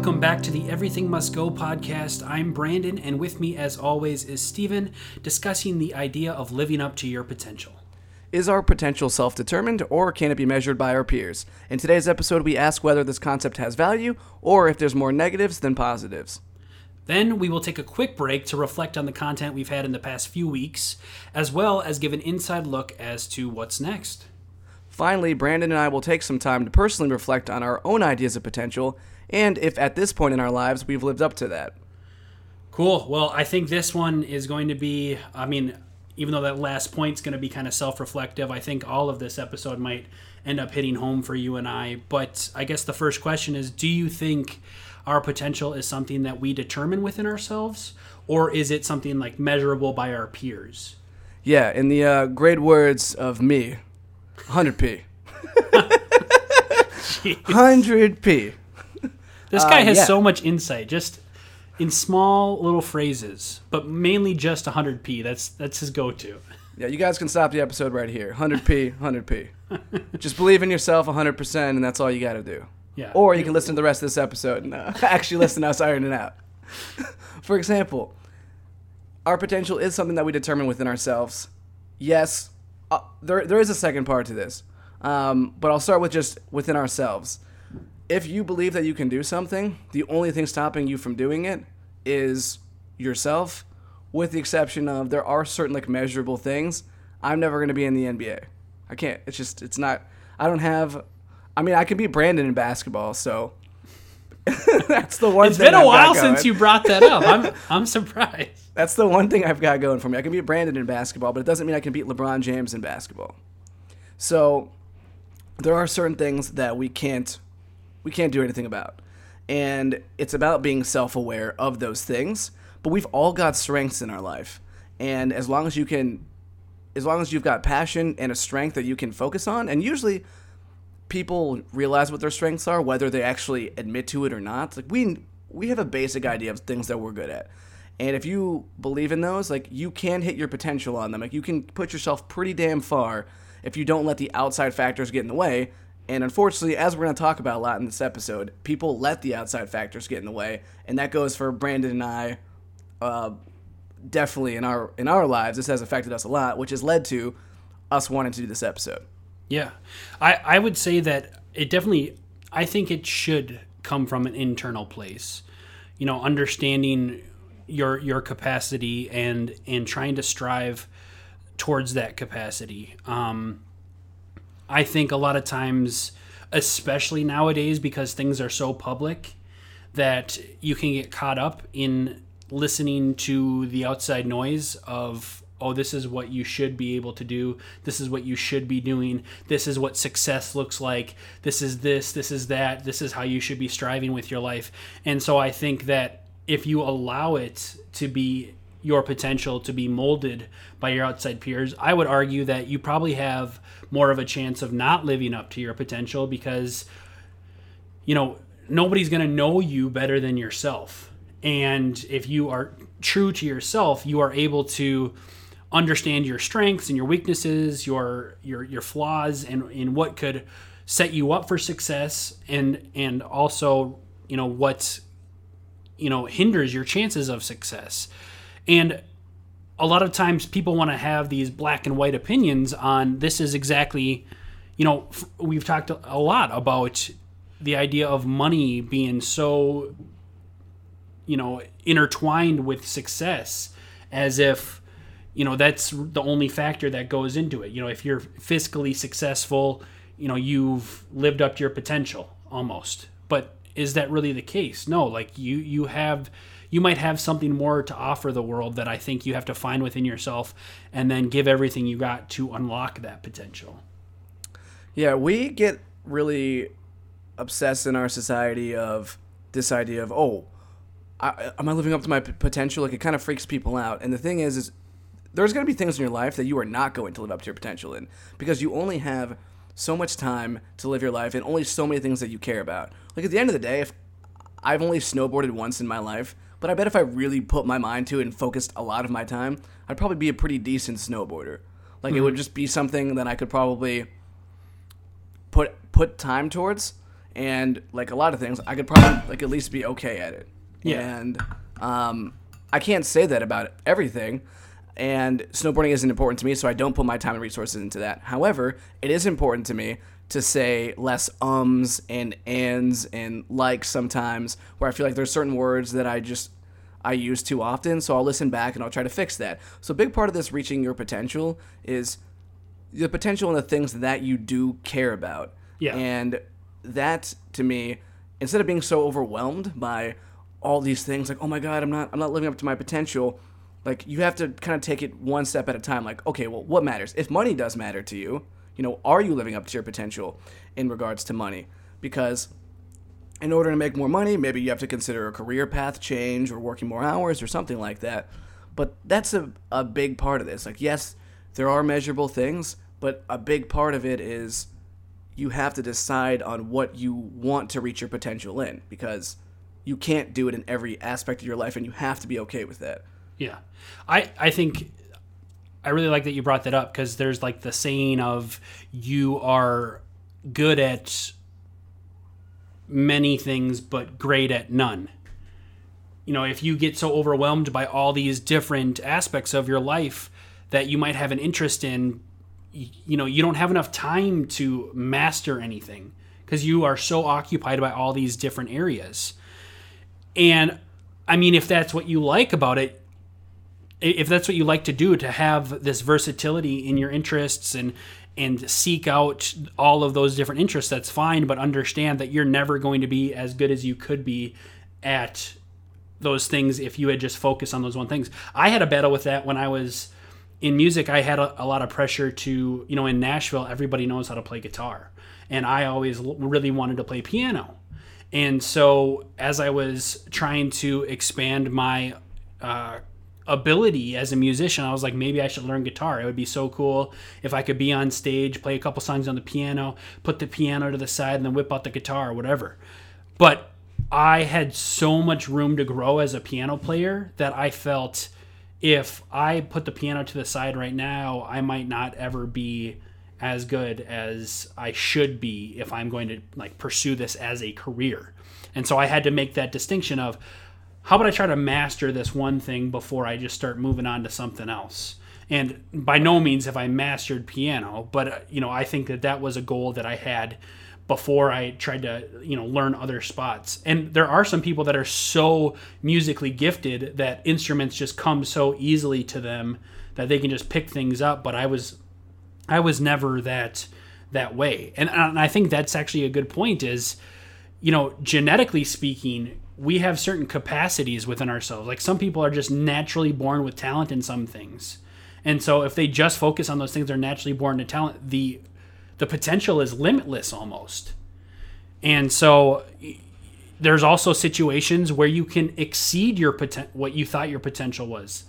Welcome back to the Everything Must Go podcast. I'm Brandon, and with me, as always, is Steven discussing the idea of living up to your potential. Is our potential self determined or can it be measured by our peers? In today's episode, we ask whether this concept has value or if there's more negatives than positives. Then we will take a quick break to reflect on the content we've had in the past few weeks, as well as give an inside look as to what's next. Finally, Brandon and I will take some time to personally reflect on our own ideas of potential and if at this point in our lives we've lived up to that. Cool. Well, I think this one is going to be, I mean, even though that last point's going to be kind of self reflective, I think all of this episode might end up hitting home for you and I. But I guess the first question is do you think our potential is something that we determine within ourselves, or is it something like measurable by our peers? Yeah, in the uh, great words of me, 100p. 100p. This guy Uh, has yeah. so much insight, just in small little phrases, but mainly just 100p. That's that's his go-to. Yeah, you guys can stop the episode right here. 100p, 100p. Just believe in yourself 100%, and that's all you got to do. Yeah. Or you can listen to the rest of this episode and uh, actually listen to us iron it out. For example, our potential is something that we determine within ourselves. Yes, uh, there, there is a second part to this, um, but I'll start with just within ourselves. If you believe that you can do something, the only thing stopping you from doing it is yourself, with the exception of there are certain like measurable things. I'm never going to be in the NBA. I can't. It's just, it's not, I don't have, I mean, I can be Brandon in basketball, so that's the one It's thing been a I've while since you brought that up. I'm I'm surprised. That's the one thing I've got going for me. I can beat Brandon in basketball, but it doesn't mean I can beat LeBron James in basketball. So there are certain things that we can't we can't do anything about. And it's about being self-aware of those things, but we've all got strengths in our life. And as long as you can as long as you've got passion and a strength that you can focus on, and usually people realize what their strengths are, whether they actually admit to it or not. Like we we have a basic idea of things that we're good at. And if you believe in those, like you can hit your potential on them. Like you can put yourself pretty damn far if you don't let the outside factors get in the way. And unfortunately, as we're going to talk about a lot in this episode, people let the outside factors get in the way, and that goes for Brandon and I. Uh, definitely in our in our lives, this has affected us a lot, which has led to us wanting to do this episode. Yeah, I I would say that it definitely. I think it should come from an internal place. You know, understanding your your capacity and and trying to strive towards that capacity. Um, I think a lot of times, especially nowadays, because things are so public, that you can get caught up in listening to the outside noise of oh this is what you should be able to do. This is what you should be doing. This is what success looks like. This is this this is that. This is how you should be striving with your life. And so i think that if you allow it to be your potential to be molded by your outside peers i would argue that you probably have more of a chance of not living up to your potential because you know, nobody's going to know you better than yourself. And if you are true to yourself, you are able to understand your strengths and your weaknesses, your your your flaws and and what could set you up for success and and also, you know, what you know hinders your chances of success. And a lot of times people want to have these black and white opinions on this is exactly you know we've talked a lot about the idea of money being so you know intertwined with success as if you know that's the only factor that goes into it. You know if you're fiscally successful you know you've lived up to your potential almost. But is that really the case? No like you you have you might have something more to offer the world that i think you have to find within yourself and then give everything you got to unlock that potential Yeah, we get really obsessed in our society of this idea of oh, I, am I living up to my p- potential? Like it kind of freaks people out. And the thing is, is there's going to be things in your life that you are not going to live up to your potential in because you only have so much time to live your life and only so many things that you care about. Like at the end of the day, if I've only snowboarded once in my life, but I bet if I really put my mind to it and focused a lot of my time, I'd probably be a pretty decent snowboarder. Like it would just be something that I could probably put put time towards and like a lot of things, I could probably like at least be okay at it. Yeah. And um, I can't say that about everything. And snowboarding isn't important to me, so I don't put my time and resources into that. However, it is important to me to say less ums and ands and likes sometimes, where I feel like there's certain words that I just I use too often. So I'll listen back and I'll try to fix that. So a big part of this reaching your potential is the potential in the things that you do care about. Yeah. And that to me, instead of being so overwhelmed by all these things, like, oh my God, I'm not I'm not living up to my potential, like you have to kind of take it one step at a time. Like, okay, well, what matters? If money does matter to you, you know, are you living up to your potential in regards to money? Because in order to make more money, maybe you have to consider a career path change or working more hours or something like that. But that's a, a big part of this. Like, yes, there are measurable things, but a big part of it is you have to decide on what you want to reach your potential in because you can't do it in every aspect of your life and you have to be okay with that. Yeah. I, I think I really like that you brought that up because there's like the saying of you are good at many things but great at none. You know, if you get so overwhelmed by all these different aspects of your life that you might have an interest in, you know, you don't have enough time to master anything because you are so occupied by all these different areas. And I mean, if that's what you like about it, if that's what you like to do, to have this versatility in your interests and and seek out all of those different interests, that's fine. But understand that you're never going to be as good as you could be at those things if you had just focused on those one things. I had a battle with that when I was in music. I had a, a lot of pressure to, you know, in Nashville, everybody knows how to play guitar, and I always really wanted to play piano. And so, as I was trying to expand my uh, ability as a musician, I was like, maybe I should learn guitar. It would be so cool if I could be on stage, play a couple songs on the piano, put the piano to the side, and then whip out the guitar or whatever. But I had so much room to grow as a piano player that I felt if I put the piano to the side right now, I might not ever be as good as I should be if I'm going to like pursue this as a career. And so I had to make that distinction of how about I try to master this one thing before I just start moving on to something else. And by no means have I mastered piano, but uh, you know, I think that that was a goal that I had before I tried to, you know, learn other spots. And there are some people that are so musically gifted that instruments just come so easily to them that they can just pick things up, but I was I was never that that way. And, and I think that's actually a good point is you know, genetically speaking, we have certain capacities within ourselves. Like some people are just naturally born with talent in some things. And so if they just focus on those things they're naturally born to talent, the the potential is limitless almost. And so there's also situations where you can exceed your poten- what you thought your potential was.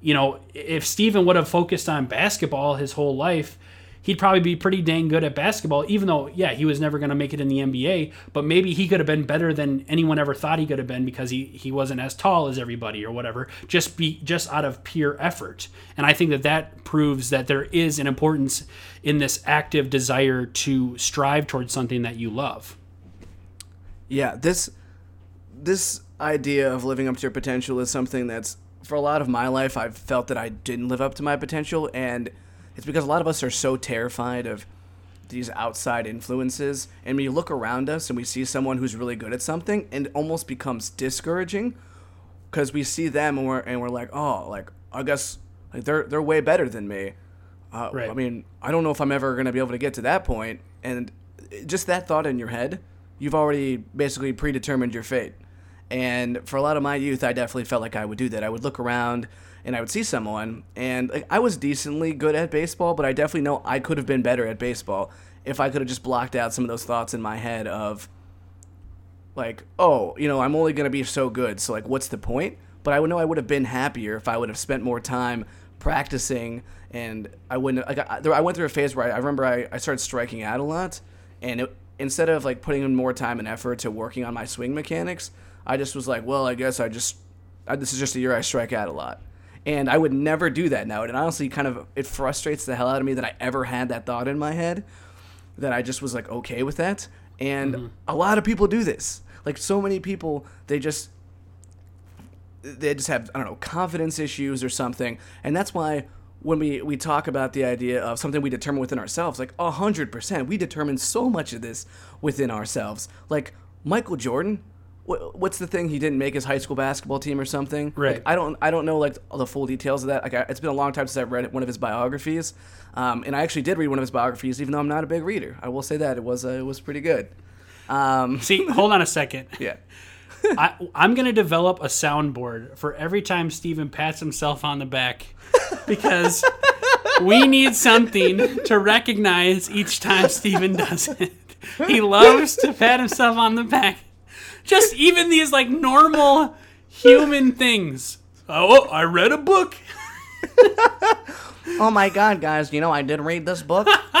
You know, if Steven would have focused on basketball his whole life, he'd probably be pretty dang good at basketball, even though, yeah, he was never going to make it in the NBA, but maybe he could have been better than anyone ever thought he could have been because he, he wasn't as tall as everybody or whatever, just be just out of pure effort. And I think that that proves that there is an importance in this active desire to strive towards something that you love. Yeah, this this idea of living up to your potential is something that's for a lot of my life I've felt that I didn't live up to my potential and it's because a lot of us are so terrified of these outside influences. And we look around us and we see someone who's really good at something, and it almost becomes discouraging because we see them and we're and we're like, oh, like I guess like they're they're way better than me. Uh, Right. I mean, I don't know if I'm ever gonna be able to get to that point. And just that thought in your head, you've already basically predetermined your fate. And for a lot of my youth, I definitely felt like I would do that. I would look around and I would see someone, and like, I was decently good at baseball, but I definitely know I could have been better at baseball if I could have just blocked out some of those thoughts in my head of like, oh, you know, I'm only gonna be so good, so like, what's the point? But I would know I would have been happier if I would have spent more time practicing, and I wouldn't like. I, I went through a phase where I, I remember I, I started striking out a lot, and it, instead of like putting in more time and effort to working on my swing mechanics, I just was like, well, I guess I just I, this is just a year I strike out a lot. And I would never do that now. And honestly, kind of, it frustrates the hell out of me that I ever had that thought in my head that I just was like okay with that. And mm-hmm. a lot of people do this. Like so many people, they just they just have I don't know confidence issues or something, and that's why when we we talk about the idea of something we determine within ourselves, like hundred percent, we determine so much of this within ourselves. Like Michael Jordan, what's the thing he didn't make his high school basketball team or something? Right. Like, I don't I don't know like the full details of that. Like I, it's been a long time since I've read one of his biographies, um, and I actually did read one of his biographies, even though I'm not a big reader. I will say that it was uh, it was pretty good. Um, See, hold on a second. yeah. I, I'm going to develop a soundboard for every time Steven pats himself on the back because we need something to recognize each time Steven does it. He loves to pat himself on the back. Just even these like normal human things. Oh, oh, I read a book. Oh my God, guys! You know I did read this book.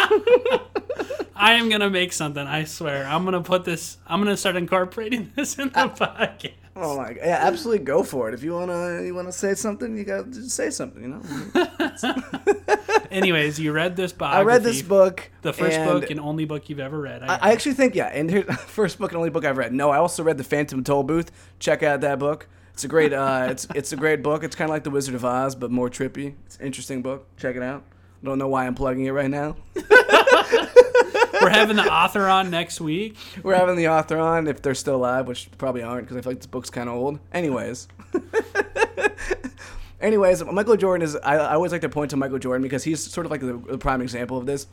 I am gonna make something. I swear. I'm gonna put this. I'm gonna start incorporating this in the uh, podcast. Oh my god! Yeah, absolutely go for it. If you wanna you wanna say something, you gotta just say something. You know. Anyways, you read this book. I read this book. The first and book and only book you've ever read. I, I actually think yeah, and here's first book and only book I've read. No, I also read the Phantom Tollbooth. Check out that book. It's a great uh, it's it's a great book. It's kind of like the Wizard of Oz, but more trippy. It's an interesting book. Check it out. I don't know why I'm plugging it right now. We're having the author on next week. We're having the author on if they're still alive, which probably aren't because I feel like this book's kind of old. Anyways. Anyways, Michael Jordan is. I, I always like to point to Michael Jordan because he's sort of like the, the prime example of this.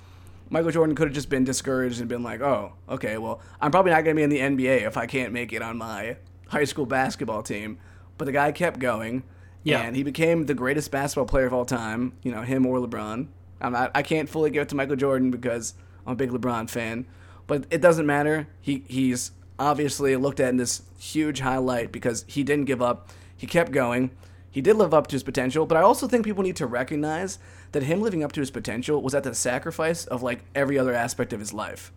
Michael Jordan could have just been discouraged and been like, "Oh, okay, well, I'm probably not going to be in the NBA if I can't make it on my high school basketball team." But the guy kept going, Yeah. and he became the greatest basketball player of all time. You know, him or LeBron. I'm not. I can't fully give it to Michael Jordan because I'm a big LeBron fan, but it doesn't matter. He he's obviously looked at in this huge highlight because he didn't give up. He kept going. He did live up to his potential, but I also think people need to recognize that him living up to his potential was at the sacrifice of like every other aspect of his life,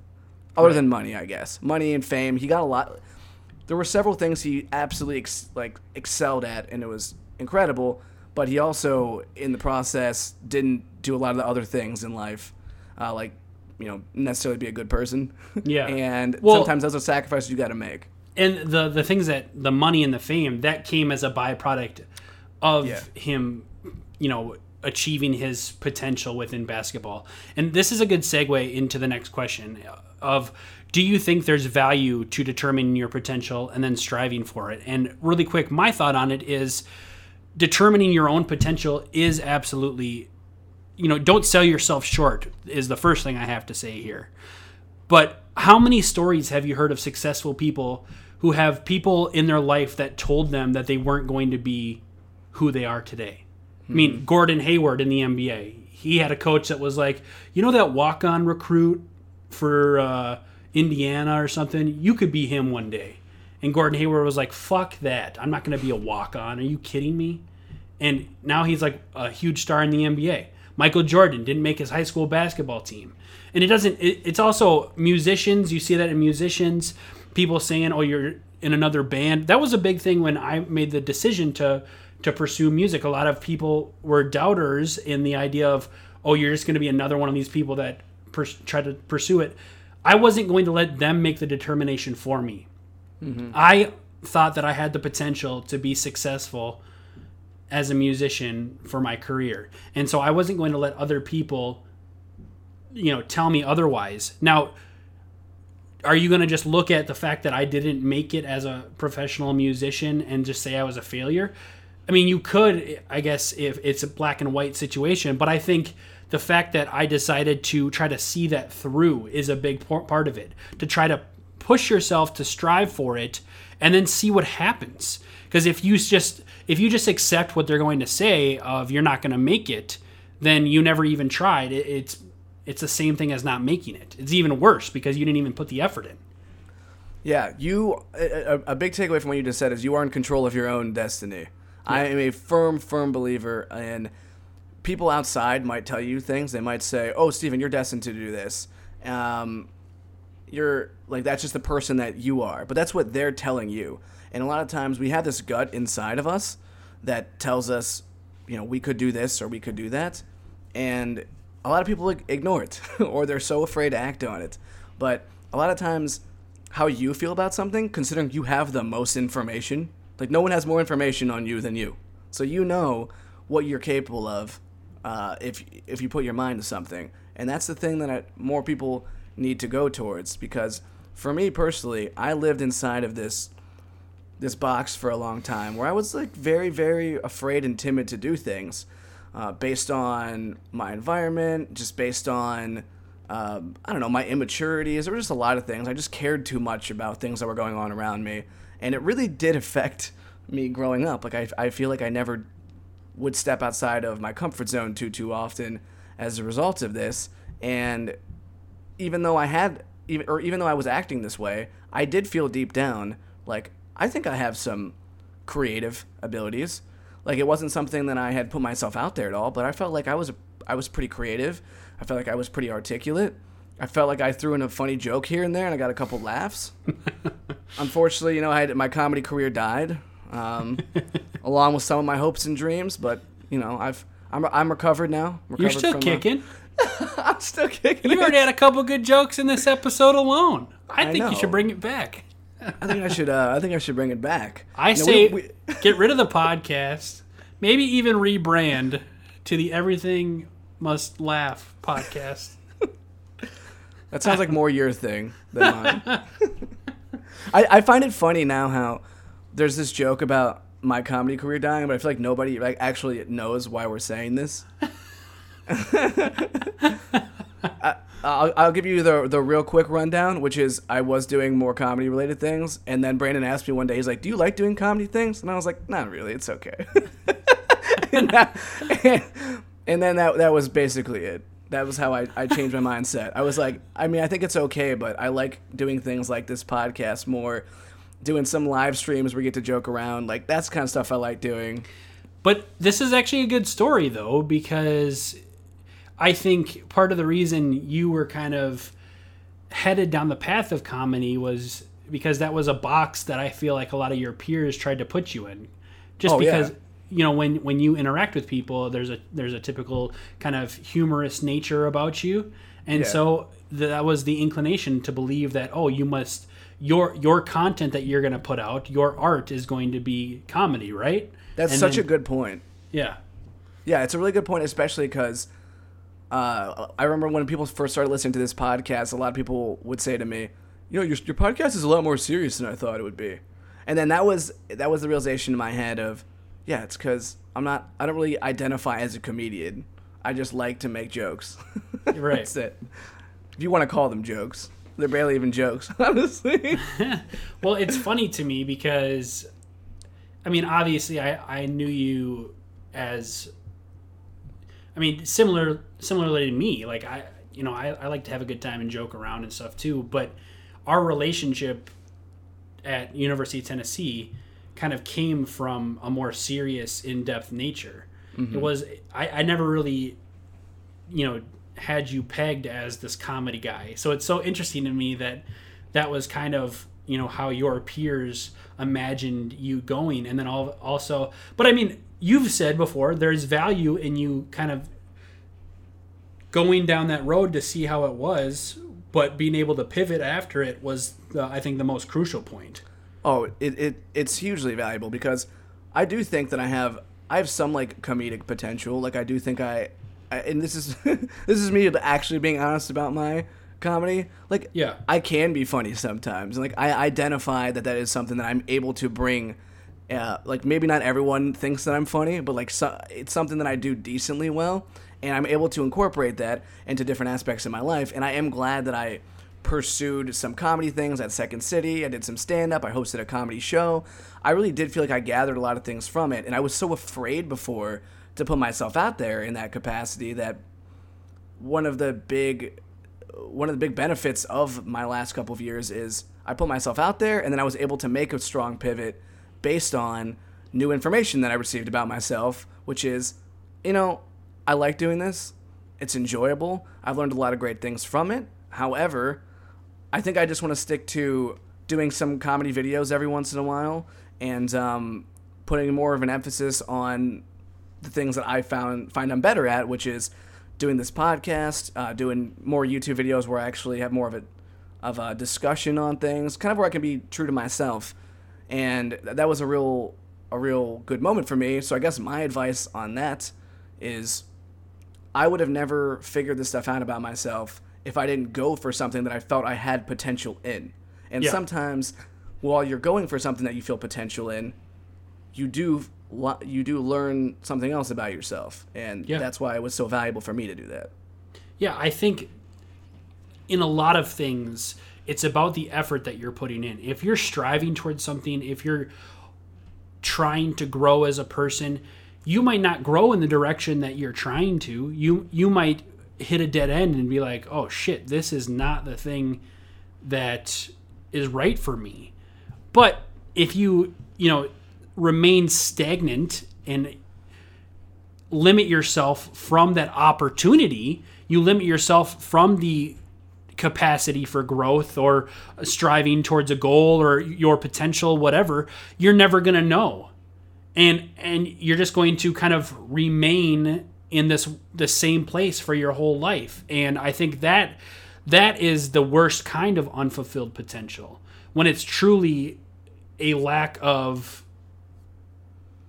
other than money, I guess. Money and fame. He got a lot. There were several things he absolutely ex- like excelled at, and it was incredible. But he also, in the process, didn't do a lot of the other things in life, uh, like you know, necessarily be a good person. Yeah. and Well- sometimes those are sacrifices you got to make. And the the things that the money and the fame that came as a byproduct of Yeah. him, you know, achieving his potential within basketball. And this is a good segue into the next question of do you think there's value to determining your potential and then striving for it? And really quick, my thought on it is determining your own potential is absolutely you know, don't sell yourself short is the first thing I have to say here. But how many stories have you heard of successful people who have people in their life that told them that they weren't going to be who they are today? I mean, Gordon Hayward in the NBA, he had a coach that was like, you know, that walk on recruit for uh, Indiana or something? You could be him one day. And Gordon Hayward was like, fuck that. I'm not going to be a walk on. Are you kidding me? And now he's like a huge star in the NBA. Michael Jordan didn't make his high school basketball team. And it doesn't, it, it's also musicians. You see that in musicians, people saying, oh, you're in another band. That was a big thing when I made the decision to, to pursue music. A lot of people were doubters in the idea of, oh, you're just going to be another one of these people that pers- try to pursue it. I wasn't going to let them make the determination for me. Mm-hmm. I thought that I had the potential to be successful as a musician for my career. And so I wasn't going to let other people you know tell me otherwise. Now are you going to just look at the fact that I didn't make it as a professional musician and just say I was a failure? I mean, you could, I guess, if it's a black and white situation, but I think the fact that I decided to try to see that through is a big part of it. To try to push yourself to strive for it and then see what happens. Because if you just if you just accept what they're going to say of you're not going to make it, then you never even tried. It, it's it's the same thing as not making it. It's even worse because you didn't even put the effort in. Yeah, you. A, a- big takeaway from what you just said is you are in control of your own destiny. I am a firm, firm believer in people outside might tell you things. They might say, "Oh, Steven, you're destined to do this." Um, you're like that's just the person that you are, but that's what they're telling you. And a lot of times we have this gut inside of us that tells us, you know, we could do this or we could do that, and a lot of people ignore it or they're so afraid to act on it. But a lot of times how you feel about something, considering you have the most information. Like no one has more information on you than you, so you know what you're capable of uh, if if you put your mind to something. And that's the thing that I, more people need to go towards because for me personally, I lived inside of this this box for a long time where I was like very very afraid and timid to do things uh, based on my environment, just based on um, I don't know my immaturities. There were just a lot of things. I just cared too much about things that were going on around me, and it really did affect me growing up. Like I, I feel like I never would step outside of my comfort zone too too often as a result of this. And even though I had or even though I was acting this way, I did feel deep down like I think I have some creative abilities. Like it wasn't something that I had put myself out there at all, but I felt like I was I was pretty creative. I felt like I was pretty articulate. I felt like I threw in a funny joke here and there, and I got a couple laughs. Unfortunately, you know, I had, my comedy career died, um, along with some of my hopes and dreams. But you know, I've I'm, I'm recovered now. Recovered You're still uh, kicking. I'm still kicking. You already had a couple good jokes in this episode alone. I, I think you should bring it back. I think I should. Uh, I think I should bring it back. I You know, say we- we- get rid of the podcast. Maybe even rebrand to the Everything Must Laugh podcast. that sounds like more your thing than mine. I, I find it funny now how there's this joke about my comedy career dying, but I feel like nobody like actually knows why we're saying this. I, I'll, I'll give you the the real quick rundown, which is I was doing more comedy related things, and then Brandon asked me one day, he's like, "Do you like doing comedy things?" And I was like, "Not really. It's okay." and, that- and then that that was basically it. That was how I, I changed my mindset. I was like, I mean, I think it's okay, but I like doing things like this podcast more, doing some live streams where we get to joke around. Like that's kind of stuff I like doing. But this is actually a good story though because I think part of the reason you were kind of headed down the path of comedy was because that was a box that I feel like a lot of your peers tried to put you in. Just Oh, yeah. because you know when when you interact with people there's a there's a typical kind of humorous nature about you. And Yeah. so that was the inclination to believe that oh you must your your content that you're going to put out, your art is going to be comedy, right? That's And such then- a good point. yeah. Yeah, it's a really good point, especially because uh, I remember when people first started listening to this podcast, a lot of people would say to me, "You know, your, your podcast is a lot more serious than I thought it would be," and then that was that was the realization in my head of, yeah, it's because I'm not, I don't really identify as a comedian. I just like to make jokes. Right. That's it. If you want to call them jokes, they're barely even jokes, honestly. Well, it's funny to me because, I mean, obviously, I, I knew you as, I mean, similar similarly to me. Like I, you know, I, I like to have a good time and joke around and stuff too. But our relationship at University of Tennessee kind of came from a more serious, in depth nature. It mm-hmm. was I, I never really, you know, had you pegged as this comedy guy. So it's so interesting to me that that was kind of you know how your peers imagined you going, and then all also. But I mean, you've said before there's value in you kind of going down that road to see how it was, but being able to pivot after it was, the, I think, the most crucial point. Oh, it, it it's hugely valuable because I do think that I have I have some like comedic potential. Like I do think I, I and this is this is me actually being honest about my comedy. Like Yeah. I can be funny sometimes. And like I identify that that is something that I'm able to bring. Uh, like maybe not everyone thinks that I'm funny, but like so, it's something that I do decently well, and I'm able to incorporate that into different aspects of my life. And I am glad that I pursued some comedy things at Second City. I did some stand up. I hosted a comedy show. I really did feel like I gathered a lot of things from it. And I was so afraid before to put myself out there in that capacity that one of the big one of the big benefits of my last couple of years is I put myself out there and then I was able to make a strong pivot based on new information that I received about myself, which is, you know, I like doing this. It's enjoyable. I've learned a lot of great things from it. However, I think I just want to stick to doing some comedy videos every once in a while and um, putting more of an emphasis on the things that I found find I'm better at, which is doing this podcast, uh, doing more YouTube videos where I actually have more of a of a discussion on things, kind of where I can be true to myself. And th- that was a real a real good moment for me. So I guess my advice on that is I would have never figured this stuff out about myself if I didn't go for something that I felt I had potential in. And Yeah. sometimes while you're going for something that you feel potential in, you do you do learn something else about yourself. And Yeah. that's why it was so valuable for me to do that. Yeah, I think in a lot of things, it's about the effort that you're putting in. If you're striving towards something, if you're trying to grow as a person, you might not grow in the direction that you're trying to. You you might hit a dead end and be like, "Oh shit, this is not the thing that is right for me." But if you, you know, remain stagnant and limit yourself from that opportunity, you limit yourself from the capacity for growth or striving towards a goal or your potential whatever, you're never going to know. And and you're just going to kind of remain in this the same place for your whole life. And I think that that is the worst kind of unfulfilled potential. When it's truly a lack of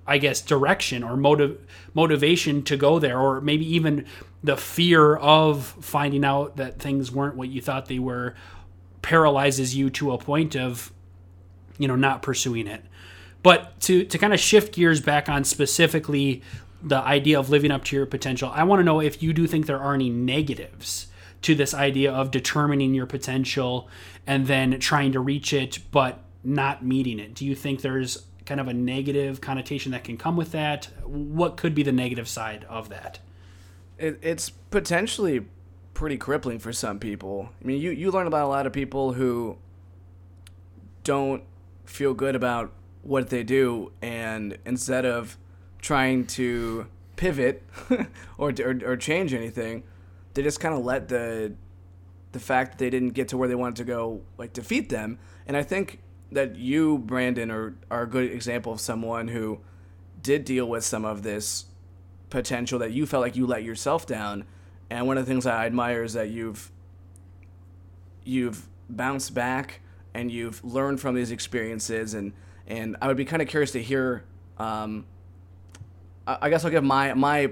I guess direction or motive motivation to go there, or maybe even the fear of finding out that things weren't what you thought they were paralyzes you to a point of you know not pursuing it. But to to kind of shift gears back on specifically the idea of living up to your potential, I want to know if you do think there are any negatives to this idea of determining your potential and then trying to reach it but not meeting it. Do you think there's kind of a negative connotation that can come with that? What could be the negative side of that? It, it's potentially pretty crippling for some people. I mean, you, you learn about a lot of people who don't feel good about what they do, and instead of trying to pivot or, or, or change anything, they just kind of let the the fact that they didn't get to where they wanted to go like defeat them. And I think that you, Brandon, are, are a good example of someone who did deal with some of this potential that you felt like you let yourself down. And one of the things I admire is that you've you've bounced back and you've learned from these experiences. And and I would be kind of curious to hear. Um, I, I guess I'll give my my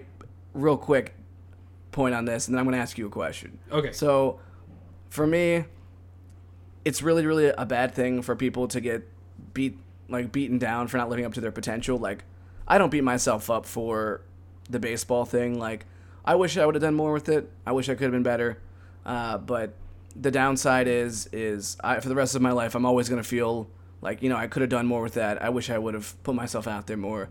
real quick point on this, and then I'm going to ask you a question. Okay. So, for me, it's really, really a bad thing for people to get beat, like beaten down for not living up to their potential. Like, I don't beat myself up for the baseball thing. Like, I wish I would have done more with it. I wish I could have been better. Uh, but the downside is, is I, for the rest of my life, I'm always gonna feel like you know I could have done more with that. I wish I would have put myself out there more.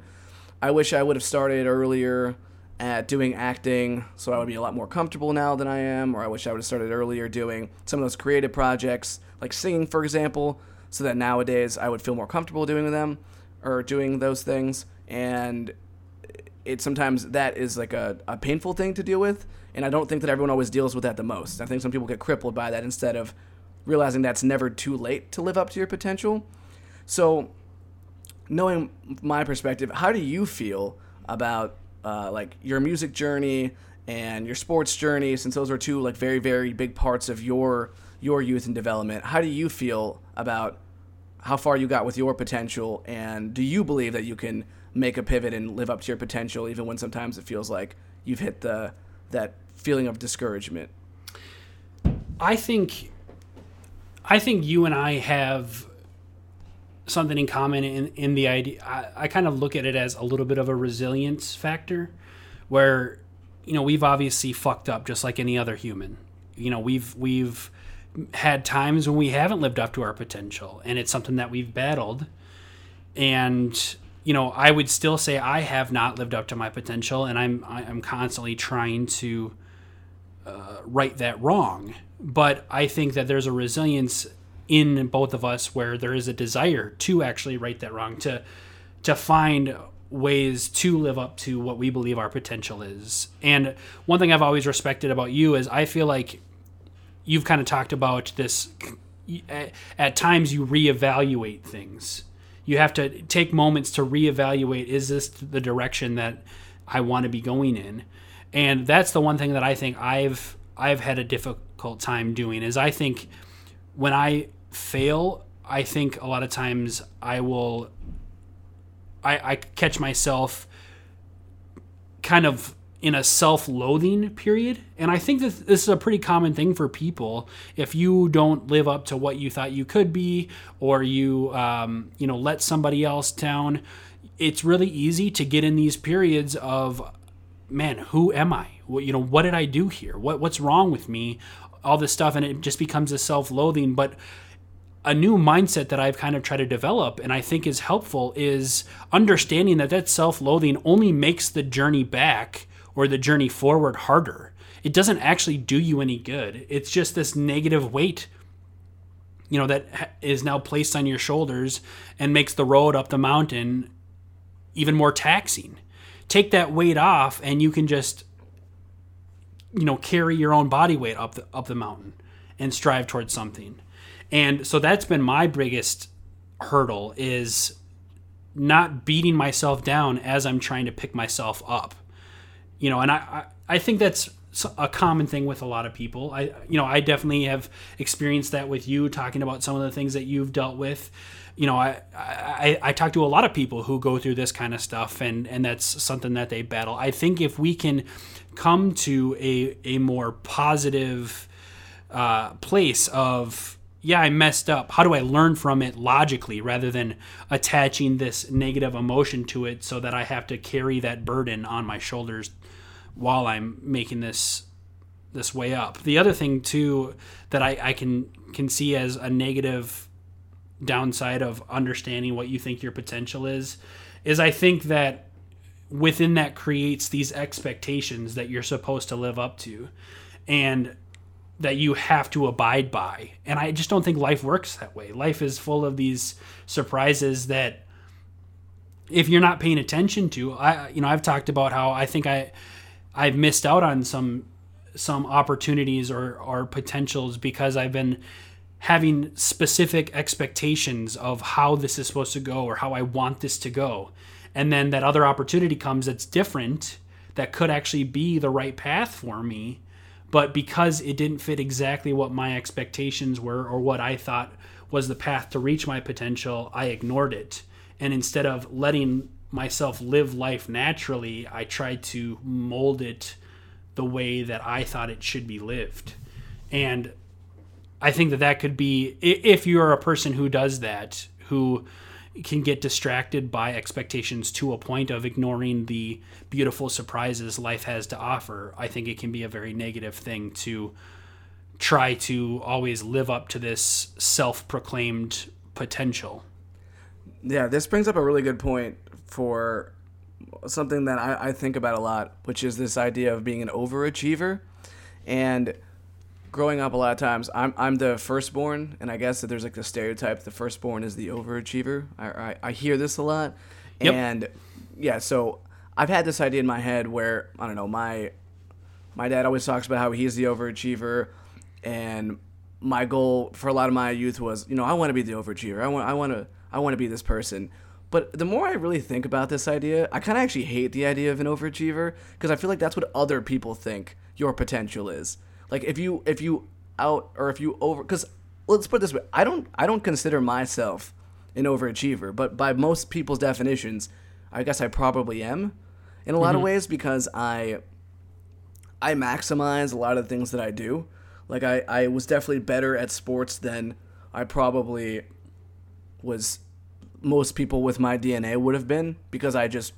I wish I would have started earlier at doing acting so I would be a lot more comfortable now than I am, or I wish I would have started earlier doing some of those creative projects, like singing, for example, so that nowadays I would feel more comfortable doing them or doing those things. And it sometimes that is like a, a painful thing to deal with, and I don't think that everyone always deals with that the most. I think some people get crippled by that instead of realizing that's never too late to live up to your potential. So, knowing my perspective, how do you feel about uh, like your music journey and your sports journey? Since those are two like very very big parts of your your youth and development, how do you feel about how far you got with your potential, and do you believe that you can make a pivot and live up to your potential even when sometimes it feels like you've hit the that feeling of discouragement? I think I think you and I have something in common in, in the idea I, I kind of look at it as a little bit of a resilience factor where you know we've obviously fucked up just like any other human you know we've we've had times when we haven't lived up to our potential and it's something that we've battled and you know i would still say i have not lived up to my potential and i'm i'm constantly trying to uh, right that wrong. But i think that there's a resilience in both of us where there is a desire to actually right that wrong to to find ways to live up to what we believe our potential is. And one thing i've always respected about you is i feel like you've kind of talked about this at, at times you reevaluate things you have to take moments to reevaluate is this the direction that i want to be going in? And that's the one thing that i think i've i've had a difficult time doing is i think when I fail, I think a lot of times I will I, I catch myself kind of in a self-loathing period. And i think that this is a pretty common thing for people. If you don't live up to what you thought you could be or you um, you know let somebody else down it's really easy to get in these periods of man who am i? What, you know what did i do here? What what's wrong with me? All this stuff and it just becomes a self-loathing. But a new mindset that I've kind of tried to develop and I think is helpful is understanding that that self-loathing only makes the journey back or the journey forward harder. It doesn't actually do you any good. It's just this negative weight you know that is now placed on your shoulders and makes the road up the mountain even more taxing. Take that weight off and you can just you know carry your own body weight up the up the mountain and strive towards something. And so that's been my biggest hurdle is not beating myself down as I'm trying to pick myself up you know, and I, I, I think that's a common thing with a lot of people. I, you know, I definitely have experienced that with you talking about some of the things that you've dealt with. You know, I, I, I talk to a lot of people who go through this kind of stuff, and and that's something that they battle. I think if we can come to a a more positive uh, place of yeah, I messed up. How do I learn from it logically rather than attaching this negative emotion to it so that I have to carry that burden on my shoulders while I'm making this this way up. The other thing too that I, I can can see as a negative downside of understanding what you think your potential is is I think that within that creates these expectations that you're supposed to live up to and that you have to abide by. And I just don't think life works that way. Life is full of these surprises that if you're not paying attention to, I you know, I've talked about how I think I I've missed out on some some opportunities or or potentials because I've been having specific expectations of how this is supposed to go or how I want this to go. And then that other opportunity comes that's different that could actually be the right path for me, but because it didn't fit exactly what my expectations were or what I thought was the path to reach my potential, I ignored it. And instead of letting myself live life naturally, I try to mold it the way that I thought it should be lived. And I think that that could be if you're a person who does that, who can get distracted by expectations to a point of ignoring the beautiful surprises life has to offer. I think it can be a very negative thing to try to always live up to this self-proclaimed potential. Yeah, this brings up a really good point for something that I, I think about a lot, which is this idea of being an overachiever. And growing up, a lot of times, I'm, I'm the firstborn, and I guess that there's like the stereotype the firstborn is the overachiever. I, I, I hear this a lot. Yep. And yeah, so I've had this idea in my head where, I don't know, my, my dad always talks about how he's the overachiever, and my goal for a lot of my youth was, you know, I want to be the overachiever. I want, I want to, I want to be this person. But the more I really think about this idea, I kind of actually hate the idea of an overachiever because I feel like that's what other people think your potential is. Like if you if you out or if you over because let's put it this way, I don't I don't consider myself an overachiever, but by most people's definitions, I guess I probably am in a lot mm-hmm. of ways because I I maximize a lot of the things that I do. Like I, I was definitely better at sports than I probably was most people with my DNA would have been because I just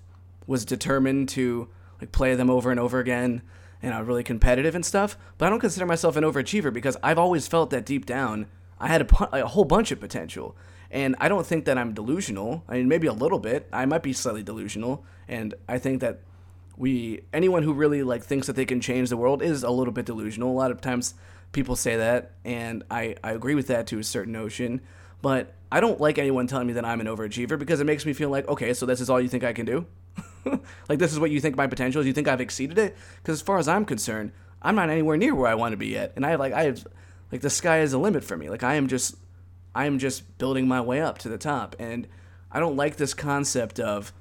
was determined to like play them over and over again and I'm really competitive and stuff. But I don't consider myself an overachiever because I've always felt that deep down I had a, a whole bunch of potential. And I don't think that I'm delusional. I mean, maybe a little bit. I might be slightly delusional, and I think that we anyone who really like thinks that they can change the world is a little bit delusional. A lot of times people say that, and I I agree with that to a certain notion. But I don't like anyone telling me that I'm an overachiever because it makes me feel like, okay, so this is all you think I can do? like, this is what you think my potential is? You think I've exceeded it? Because as far as I'm concerned, I'm not anywhere near where I want to be yet. And I like, I have, like, the sky is the limit for me. Like, I am just, I am just building my way up to the top. And I don't like this concept of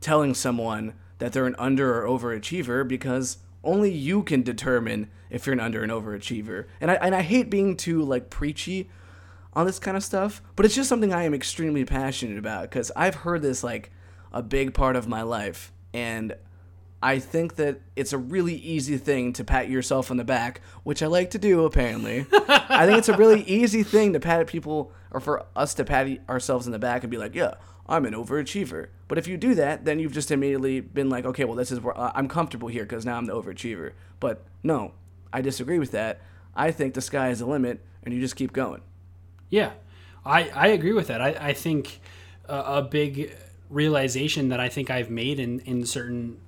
telling someone that they're an under or overachiever because only you can determine if you're an under and overachiever. And I, and I hate being too, like, preachy on this kind of stuff, but it's just something I am extremely passionate about because I've heard this like a big part of my life, and I think that it's a really easy thing to pat yourself on the back, which I like to do apparently. I think it's a really easy thing to pat people or for us to pat ourselves in the back and be like, yeah, I'm an overachiever. But if you do that, then you've just immediately been like, okay, well, this is where uh, I'm comfortable here because now I'm the overachiever. But no, I disagree with that. I think the sky is the limit and you just keep going. Yeah, I, I agree with that. I, I think a, a big realization that I think I've made in, in certain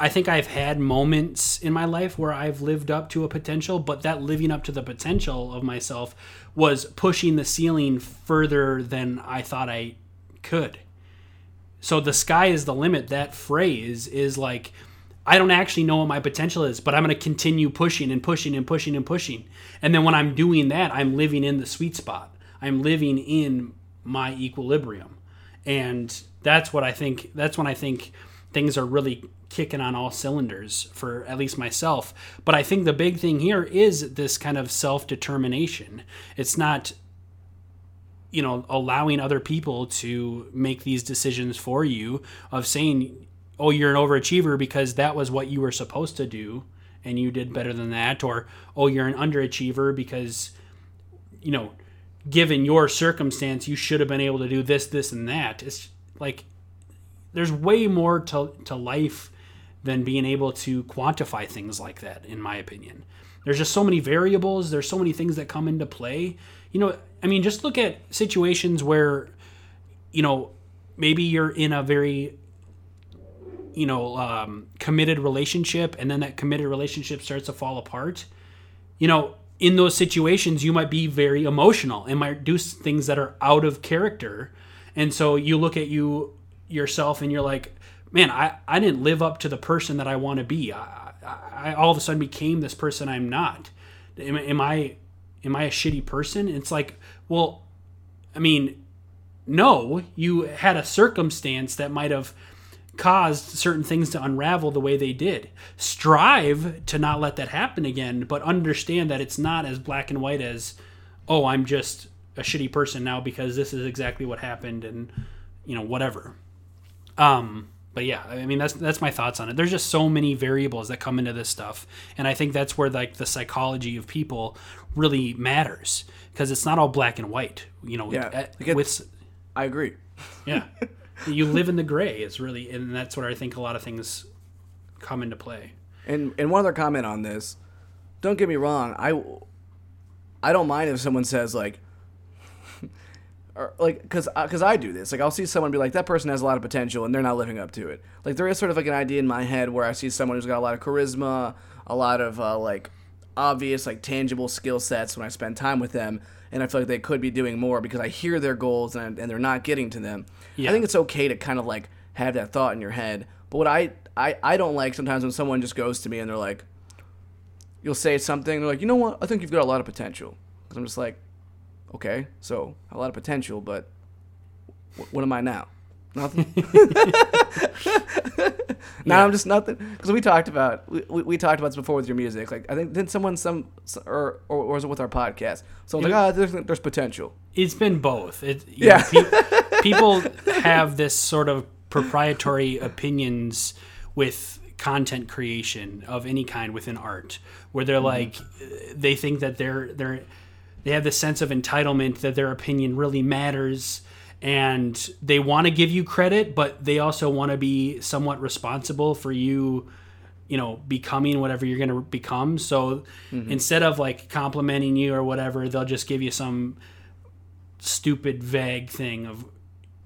I think I've had moments in my life where I've lived up to a potential, but that living up to the potential of myself was pushing the ceiling further than I thought I could. So the sky is the limit. That phrase is like, I don't actually know what my potential is, but I'm going to continue pushing and pushing and pushing and pushing. And then when I'm doing that, I'm living in the sweet spot. I'm living in my equilibrium. And that's what I think, that's when I think things are really kicking on all cylinders for at least myself. But I think the big thing here is this kind of self determination. It's not, you know, allowing other people to make these decisions for you of saying, oh, you're an overachiever because that was what you were supposed to do and you did better than that. Or, oh, you're an underachiever because, you know, given your circumstance, you should have been able to do this, this, and that. It's like, there's way more to, to life than being able to quantify things like that, in my opinion. There's just so many variables, there's so many things that come into play. You know, I mean, just look at situations where, you know, maybe you're in a very, you know, um, committed relationship and then that committed relationship starts to fall apart. You know, in those situations, you might be very emotional and might do things that are out of character. And so you look at you yourself and you're like, man, I, I didn't live up to the person that I want to be. I, I, all of a sudden became this person I'm not. Am, am I am I a shitty person? It's like, well, I mean, no, you had a circumstance that might have caused certain things to unravel the way they did. Strive to not let that happen again, but understand that it's not as black and white as, oh, I'm just a shitty person now because this is exactly what happened and you know whatever. Um, but yeah, I mean that's that's my thoughts on it. There's just so many variables that come into this stuff, and I think that's where like the psychology of people really matters because it's not all black and white. You know, Yeah, with, with I agree. yeah, you live in the gray. It's really, and that's where I think a lot of things come into play. And and one other comment on this. Don't get me wrong. I I don't mind if someone says like or like because because I do this like I'll see someone be like that person has a lot of potential and they're not living up to it like there is sort of like an idea in my head where I see someone who's got a lot of charisma a lot of uh, like obvious like tangible skill sets when I spend time with them and I feel like they could be doing more because I hear their goals and, and they're not getting to them Yeah. I think it's okay to kind of like have that thought in your head but what I I, I don't like sometimes when someone just goes to me and they're like you'll say something they're like you know what I think you've got a lot of potential because I'm just like okay, so a lot of potential, but wh- what am I now? Nothing. now Yeah. I'm just nothing. Because we talked about we, we, talked about this before with your music. Like I think did someone some or or, or was it with our podcast? So I was like, ah, there's, there's potential. It's been both. It, Yeah. know, pe- people have this sort of proprietary opinions with content creation of any kind within art, where they're like, they think that they're they're they have this sense of entitlement that their opinion really matters. And they want to give you credit, but they also want to be somewhat responsible for you you know becoming whatever you're going to become. So instead of like complimenting you or whatever they'll just give you some stupid vague thing of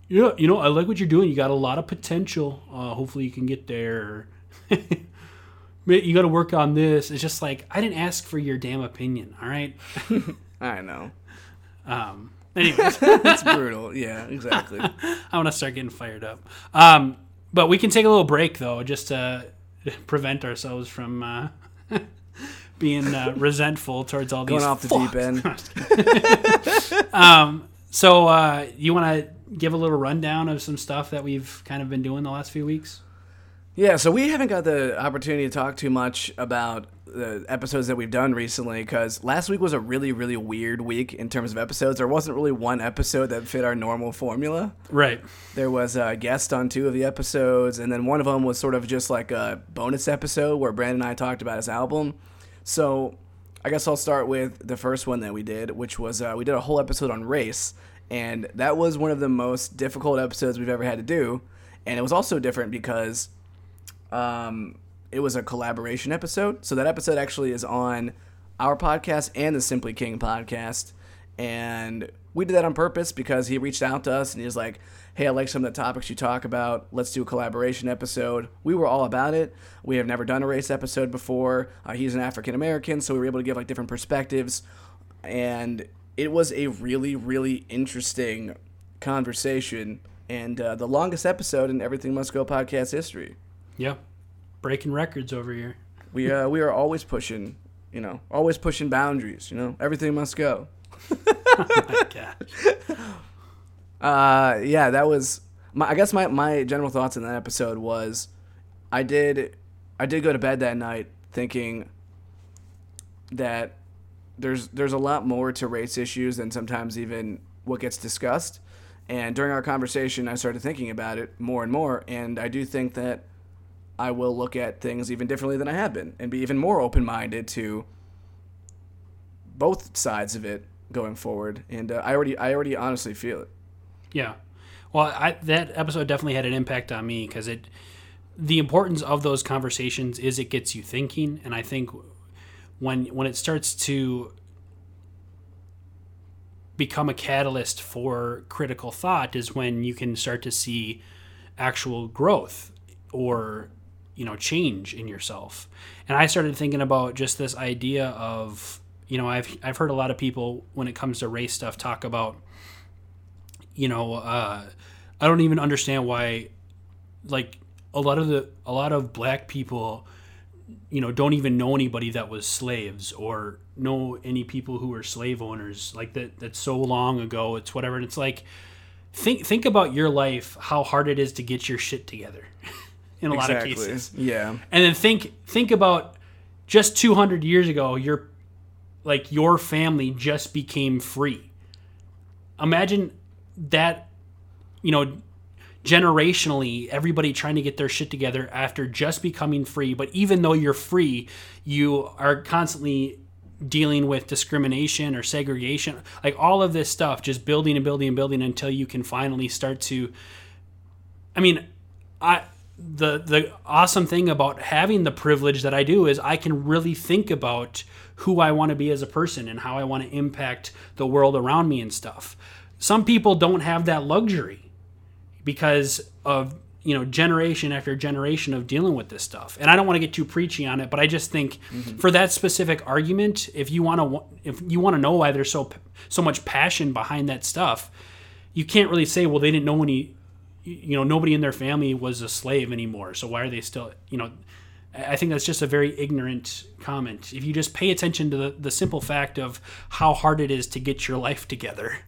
yeah you know i like what you're doing. You got a lot of potential. Uh, hopefully you can get there. You got to work on this. It's just like i didn't ask for your damn opinion all right? I know. um anyways It's brutal. Yeah, exactly. I want to start getting fired up. Um, but we can take a little break though, just to prevent ourselves from uh, being uh, resentful towards all these. Going off the fucks. deep end. Um, so uh, you want to give a little rundown of some stuff that we've kind of been doing the last few weeks? Yeah, so we haven't got the opportunity to talk too much about the episodes that we've done recently because last week was a really, really weird week in terms of episodes. There wasn't really one episode that fit our normal formula. Right. There was a guest on two of the episodes, and then one of them was sort of just like a bonus episode where Brandon and I talked about his album. So I guess I'll start with the first one that we did, which was uh, we did a whole episode on race, and that was one of the most difficult episodes we've ever had to do. And it was also different because um, it was a collaboration episode. So that episode actually is on our podcast and the Simply King podcast. And we did that on purpose because he reached out to us and he was like, Hey, I like some of the topics you talk about. Let's do a collaboration episode. We were all about it. We have never done a race episode before. Uh, he's an African American, so we were able to give like different perspectives. And it was a really, really interesting conversation and uh, the longest episode in Everything Must Go podcast history. Yeah. Breaking records over here. We uh, we are always pushing, you know, always pushing boundaries. You know, everything must go. oh my God. Uh, yeah, that was. My, I guess my, my general thoughts in that episode was, I did, I did go to bed that night thinking that there's there's a lot more to race issues than sometimes even what gets discussed. And during our conversation, I started thinking about it more and more, and I do think that I will look at things even differently than I have been, and be even more open minded to both sides of it going forward. And uh, I already I already honestly feel it. Yeah. Well, I, that episode definitely had an impact on me because it, the importance of those conversations is it gets you thinking, and I think when when it starts to become a catalyst for critical thought is when you can start to see actual growth or you know change in yourself. And i started thinking about just this idea of you know i've i've heard a lot of people when it comes to race stuff talk about you know uh, i don't even understand why like a lot of the a lot of black people you know don't even know anybody that was slaves or know any people who were slave owners like that that's so long ago it's whatever. And it's like think think about your life how hard it is to get your shit together in a lot of cases. Yeah. and then think think about just 200 years ago your like your family just became free. Imagine that you know generationally everybody trying to get their shit together after just becoming free. But even though you're free you are constantly dealing with discrimination or segregation like all of this stuff just building and building and building until you can finally start to i mean i the the awesome thing about having the privilege that I do is I can really think about who I want to be as a person and how I want to impact the world around me and stuff. Some people don't have that luxury because of you know generation after generation of dealing with this stuff. And I don't want to get too preachy on it, but I just think mm-hmm. for that specific argument, if you want to if you want to know why there's so so much passion behind that stuff, you can't really say well they didn't know any you know nobody in their family was a slave anymore. So why are they still you know i think that's just a very ignorant comment. If you just pay attention to the, the simple fact of how hard it is to get your life together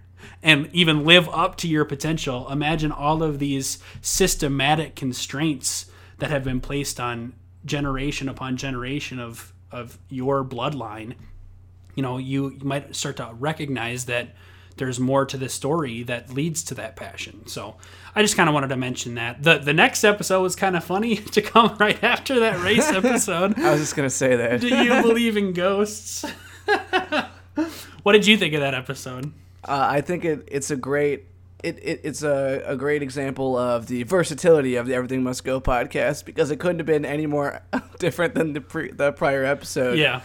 and even live up to your potential imagine all of these systematic constraints that have been placed on generation upon generation of of your bloodline. You know you, you might start to recognize that there's more to this story that leads to that passion. So I just kind of wanted to mention that. The the next episode was kind of funny to come right after that race episode. I was just gonna say that. Do you believe in ghosts? what did you think of that episode? Uh, I think it, it's a great it, it it's a, a great example of the versatility of the Everything Must Go podcast because it couldn't have been any more different than the pre, the prior episode. Yeah.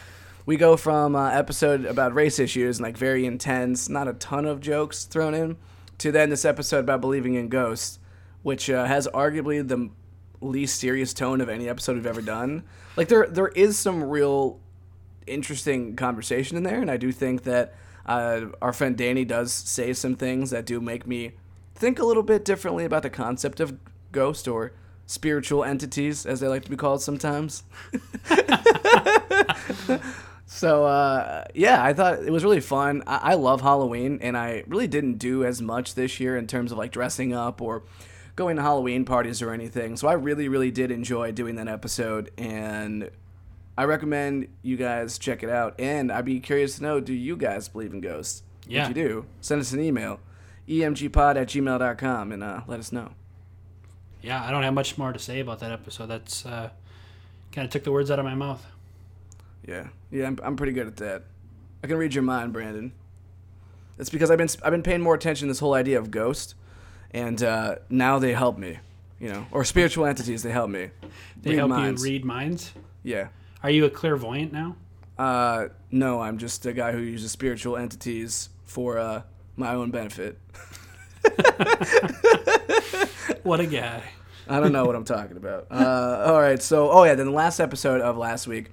We go from uh, episode about race issues and like very intense, not a ton of jokes thrown in, to then this episode about believing in ghosts, which uh, has arguably the least serious tone of any episode we've ever done. Like there there is some real interesting conversation in there, and I do think that uh, our friend Danny does say some things that do make me think a little bit differently about the concept of ghost or spiritual entities, as they like to be called sometimes. so uh, yeah, I thought it was really fun. I-, I love Halloween, and I really didn't do as much this year in terms of like dressing up or going to Halloween parties or anything. So I really, really did enjoy doing that episode, and I recommend you guys check it out. And I'd be curious to know do you guys believe in ghosts? Yeah. If you do, send us an email emgpod at gmail.com and uh, let us know. Yeah, I don't have much more to say about that episode. That's uh, kind of took the words out of my mouth. Yeah, yeah, I'm, I'm pretty good at that. I can read your mind, Brandon. It's because I've been I've been paying more attention to this whole idea of ghost, and uh, now they help me, you know, or spiritual entities. They help me. They read help minds. you read minds. Yeah. Are you a clairvoyant now? Uh, no, I'm just a guy who uses spiritual entities for uh, my own benefit. What a guy. I don't know what I'm talking about. Uh, all right, so oh yeah, then the last episode of last week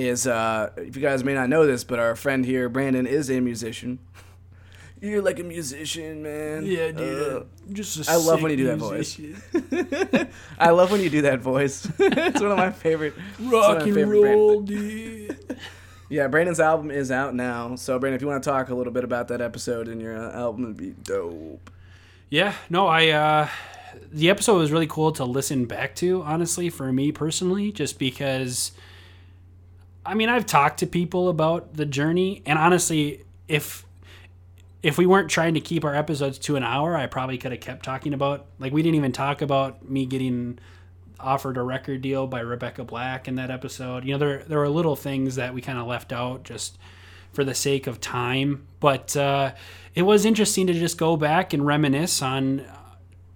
is uh, if you guys may not know this, but our friend here, Brandon, is a musician. You're like a musician, man. Yeah, dude. Uh, just I love when you do that voice. I love when you do that voice. it's one of my favorite. it's Rock my and favorite Brandon- roll, dude. Yeah, Brandon's album is out now. So, Brandon, if you want to talk a little bit about that episode and your uh, album, it'd be dope. Yeah, no, I uh the episode was really cool to listen back to, honestly, for me personally, just because I mean, I've talked to people about the journey and honestly, if if we weren't trying to keep our episodes to an hour, I probably could have kept talking about like we didn't even talk about me getting offered a record deal by Rebecca Black in that episode. You know, there there were little things that we kind of left out just for the sake of time, but uh, it was interesting to just go back and reminisce on,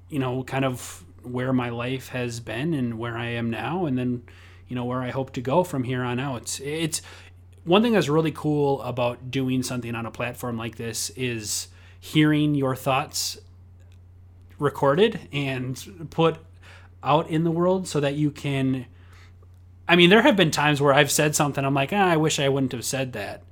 you know, kind of where my life has been and where I am now, and then you know where I hope to go from here on out. It's, one thing that's really cool about doing something on a platform like this is hearing your thoughts recorded and put out in the world so that you can I mean there have been times where I've said something I'm like ah, I wish I wouldn't have said that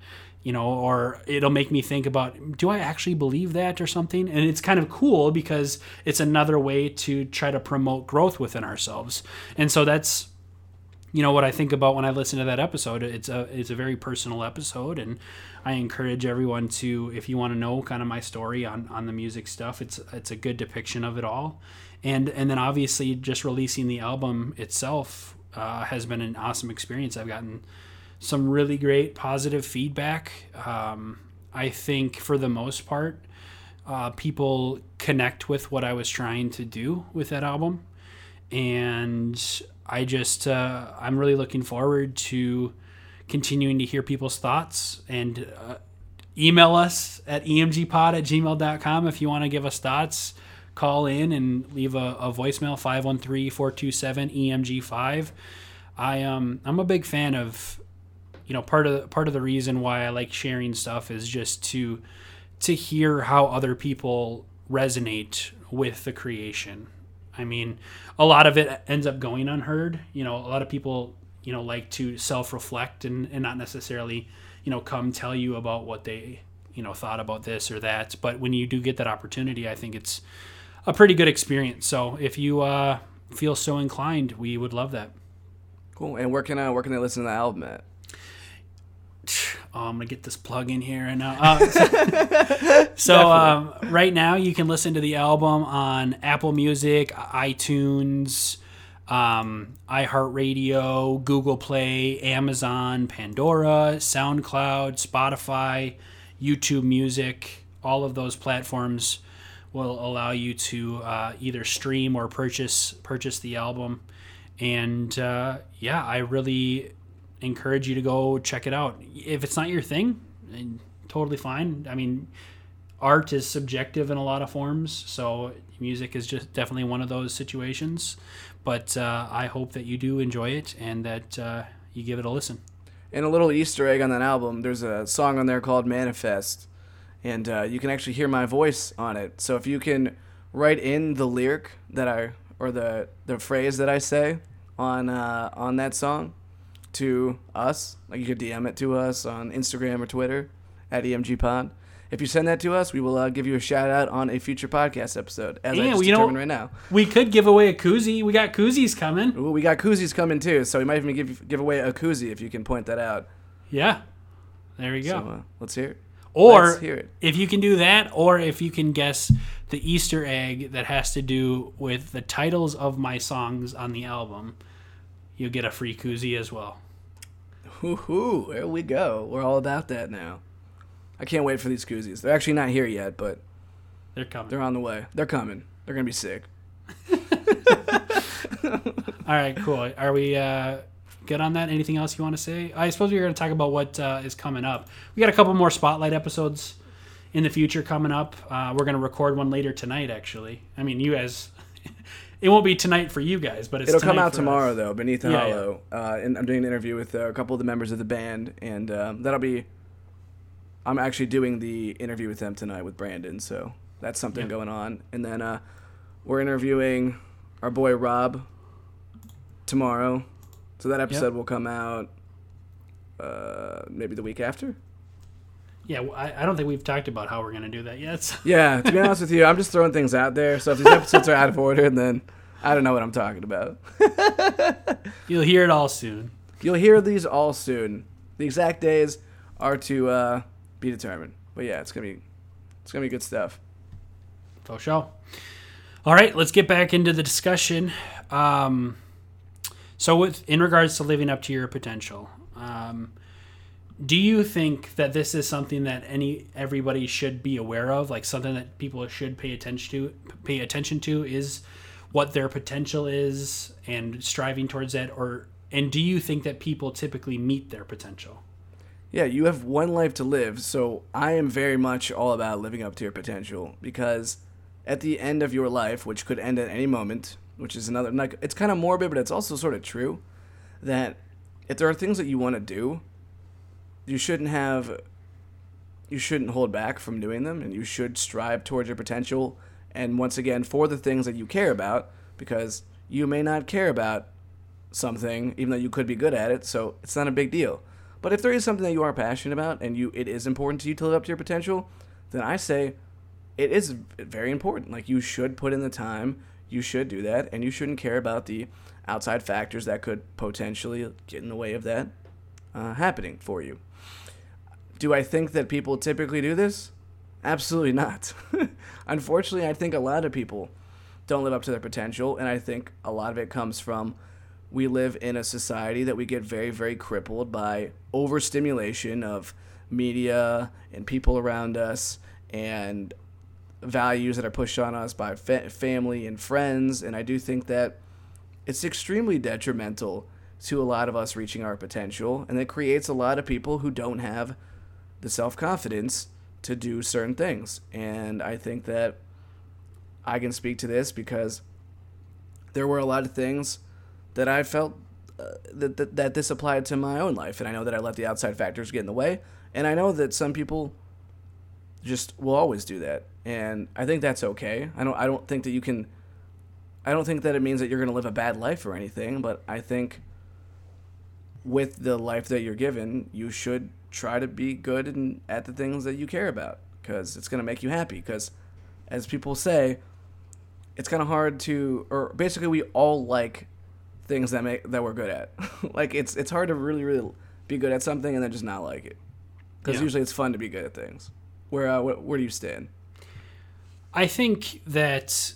you know or it'll make me think about do I actually believe that or something and it's kind of cool because it's another way to try to promote growth within ourselves and so that's you know what I think about when I listen to that episode. It's a it's a very personal episode, and I encourage everyone to, if you want to know kind of my story on on the music stuff, it's it's a good depiction of it all, and and then obviously just releasing the album itself uh, has been an awesome experience. I've gotten some really great positive feedback. Um, I think for the most part, uh, people connect with what I was trying to do with that album and I just uh, I'm really looking forward to continuing to hear people's thoughts and uh, email us at emgpod at gmail.com if you want to give us thoughts. Call in and leave a, a voicemail 513-427-emg5 i um i'm a big fan of you know part of part of the reason why i like sharing stuff is just to to hear how other people resonate with the creation I mean, a lot of it ends up going unheard. You know, a lot of people, you know, like to self reflect and, and not necessarily, you know, come tell you about what they, you know, thought about this or that. But when you do get that opportunity, I think it's a pretty good experience. So if you uh, feel so inclined, we would love that. Cool. And where can I where can they listen to the album at? Oh, I'm gonna get this plug in here and now. Uh, so um, right now you can listen to the album on Apple Music, iTunes, um, iHeartRadio, Google Play, Amazon, Pandora, SoundCloud, Spotify, YouTube Music. All of those platforms will allow you to uh, either stream or purchase purchase the album. And uh, yeah, I really encourage you to go check it out. If it's not your thing, totally fine. I mean, art is subjective in a lot of forms, so music is just definitely one of those situations. But uh, I hope that you do enjoy it and that uh, you give it a listen. And a little Easter egg on that album. There's a song on there called Manifest, and uh, you can actually hear my voice on it. So if you can write in the lyric that I or the the phrase that I say on uh, on that song to us, like you could DM it to us on Instagram or Twitter at EMG Pod. If you send that to us, we will uh, give you a shout out on a future podcast episode, as I Yeah, just you know- right now. We could give away a koozie. We got koozies coming. Ooh, we got koozies coming too, so we might even give give away a koozie if you can point that out. Yeah. There we go. So uh, let's hear it. Or Let's hear it. if you can do that, or if you can guess the Easter egg that has to do with the titles of my songs on the album, you'll get a free koozie as well. Woohoo! There we go. We're all about that now. I can't wait for these koozies. They're actually not here yet, but They're coming. they're on the way. They're coming. They're gonna be sick. All right, cool. Are we uh, good on that? Anything else you want to say? I suppose we are going to talk about what uh, is coming up. We got a couple more spotlight episodes in the future coming up. Uh, we're going to record one later tonight, actually. I mean, you guys, it won't be tonight for you guys, but it's It'll come out tomorrow us. though, beneath the Yeah, yeah. hollow. Uh, and I'm doing an interview with uh, a couple of the members of the band, and um, that'll be. I'm actually doing the interview with them tonight with Brandon, so that's something Yeah. going on. And then uh, we're interviewing our boy Rob tomorrow, so that episode will come out uh, maybe the week after. Yeah, I, I don't think we've talked about how we're going to do that yet. so- Yeah, to be honest with you, I'm just throwing things out there. So if these episodes are out of order, then I don't know what I'm talking about. You'll hear it all soon. You'll hear these all soon. The exact days are to uh, be determined. But yeah, it's gonna be it's gonna be good stuff. For sure. All right, let's get back into the discussion. Um, so, with in regards to living up to your potential, um, do you think that this is something that any everybody should be aware of, like something that people should pay attention to? Pay attention to is what their potential is and striving towards that, or and do you think that people typically meet their potential? Yeah, you have one life to live, so I am very much all about living up to your potential because at the end of your life, which could end at any moment, which is another like it's kind of morbid, but it's also sort of true that if there are things that you want to do, you shouldn't have you shouldn't hold back from doing them and you should strive towards your potential. And once again for the things that you care about because you may not care about something even though you could be good at it so it's not a big deal. But if there is something that you are passionate about and you it is important to you to live up to your potential then i say it is very important. Like you should put in the time you should do that and you shouldn't care about the outside factors that could potentially get in the way of that uh, happening for you do I think that people typically do this? Absolutely not. Unfortunately, I think a lot of people don't live up to their potential, and I think a lot of it comes from we live in a society that we get very, very crippled by overstimulation of media and people around us and values that are pushed on us by fa- family and friends. And I do think that it's extremely detrimental to a lot of us reaching our potential, and it creates a lot of people who don't have the self confidence to do certain things. And I think that I can speak to this because there were a lot of things that I felt uh, that, that that this applied to my own life, and I know that I let the outside factors get in the way, and I know that some people just will always do that, and I think that's okay. I don't I don't think that you can. I don't think that it means that you're going to live a bad life or anything, but I think with the life that you're given, you should try to be good and at the things that you care about because it's going to make you happy. Because, as people say, it's kind of hard to, or basically, we all like things that make that we're good at. like it's it's hard to really really be good at something and then just not like it. Because Yeah. usually it's fun to be good at things. Where uh, where, where do you stand? I think that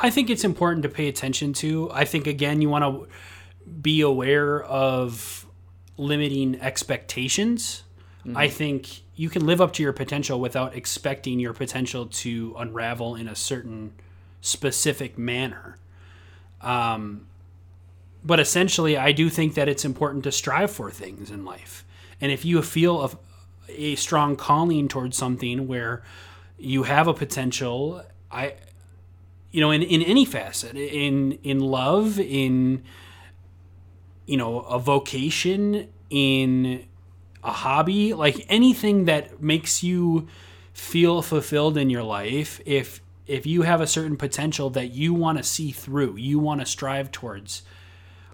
I think it's important to pay attention to. I think again you want to be aware of limiting expectations. I think you can live up to your potential without expecting your potential to unravel in a certain specific manner. Um, but essentially, I do think that it's important to strive for things in life. And if you feel a, a strong calling towards something where you have a potential, I, you know, in, in any facet, in in love, in you know, a vocation, in a hobby, like anything that makes you feel fulfilled in your life, if if you have a certain potential that you want to see through, you want to strive towards,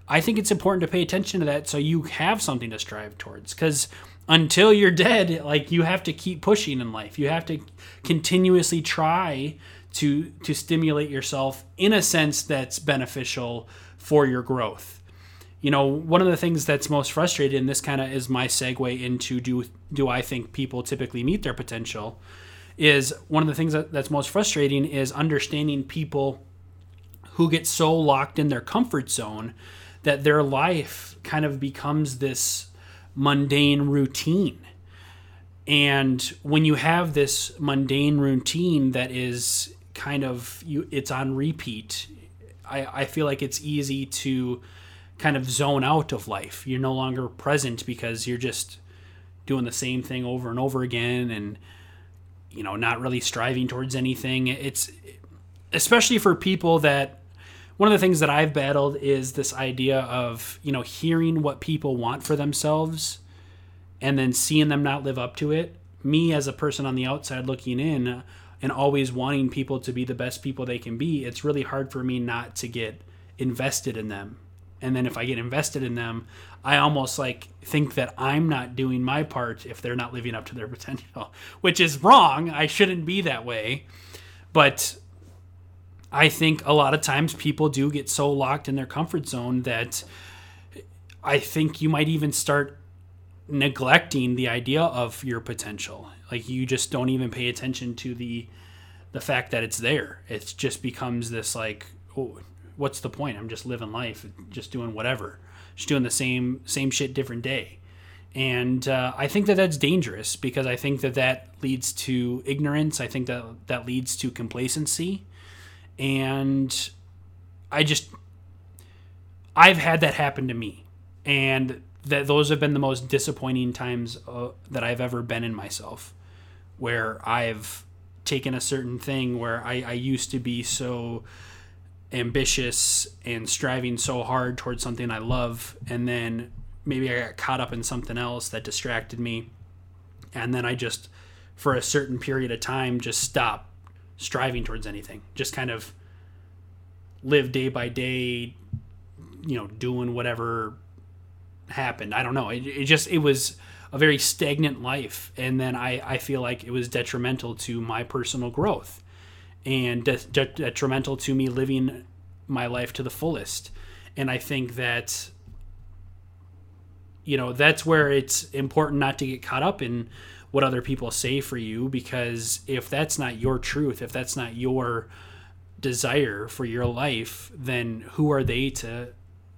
I think it's important to pay attention to that so you have something to strive towards. Because until you're dead, like you have to keep pushing in life. You have to continuously try to to stimulate yourself in a sense that's beneficial for your growth. You know, one of the things that's most frustrating, and this kind of is my segue into do do I think people typically meet their potential, is one of the things that, that's most frustrating is understanding people who get so locked in their comfort zone that their life kind of becomes this mundane routine. And when you have this mundane routine that is kind of you it's on repeat, I, I feel like it's easy to kind of zone out of life. You're no longer present because you're just doing the same thing over and over again and you know not really striving towards anything. It's especially for people that one of the things that I've battled is this idea of, you know, hearing what people want for themselves and then seeing them not live up to it. Me as a person on the outside looking in and always wanting people to be the best people they can be, it's really hard for me not to get invested in them. And then if I get invested in them, I almost like think that I'm not doing my part if they're not living up to their potential, which is wrong. I shouldn't be that way. But I think a lot of times people do get so locked in their comfort zone that I think you might even start neglecting the idea of your potential. Like you just don't even pay attention to the the fact that it's there. It just becomes this like, oh, what's the point? I'm just living life, just doing whatever, just doing the same same shit different day. And uh, I think that that's dangerous because I think that that leads to ignorance. I think that that leads to complacency and I just I've had that happen to me, and that those have been the most disappointing times uh, that I've ever been in myself, where I've taken a certain thing where I, I used to be so ambitious and striving so hard towards something I love, and then maybe I got caught up in something else that distracted me, and then I just for a certain period of time just stop striving towards anything. Just kind of live day by day, you know, doing whatever happened. I don't know. It, it just it was a very stagnant life, and then I I feel like it was detrimental to my personal growth, and de- de- detrimental to me living my life to the fullest. And I think that you know that's where it's important not to get caught up in what other people say for you because if that's not your truth, if that's not your desire for your life, then who are they to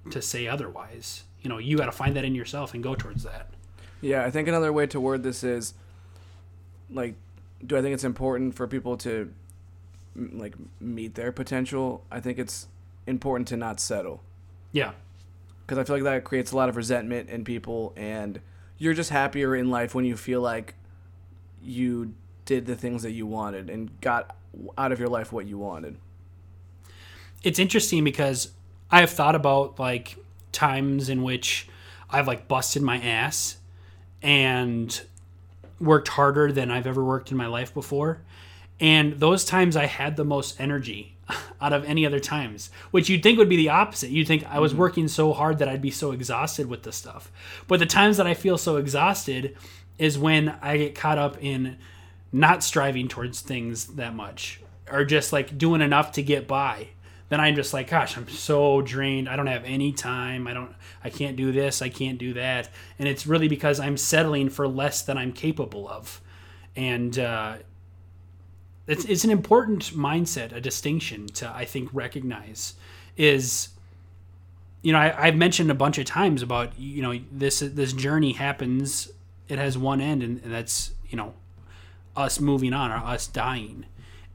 to say otherwise? You know, you got to find that in yourself and go towards that. Yeah, I think another way to word this is like do I think it's important for people to like meet their potential? I think it's important to not settle. Yeah. Cuz I feel like that creates a lot of resentment in people and you're just happier in life when you feel like you did the things that you wanted and got out of your life what you wanted. It's interesting because I have thought about like times in which I've like busted my ass and worked harder than I've ever worked in my life before. And those times I had the most energy out of any other times, which you'd think would be the opposite. You'd think I was mm-hmm. working so hard that I'd be so exhausted with the stuff. But the times that I feel so exhausted is when I get caught up in not striving towards things that much or just like doing enough to get by. Then I'm just like, gosh, I'm so drained. I don't have any time. I don't, I can't do this. I can't do that. And it's really because I'm settling for less than I'm capable of. And, uh, it's, it's an important mindset, a distinction to, I think, recognize is, you know, I, I've mentioned a bunch of times about, you know, this, this journey happens it has one end, and, and that's you know us moving on or us dying.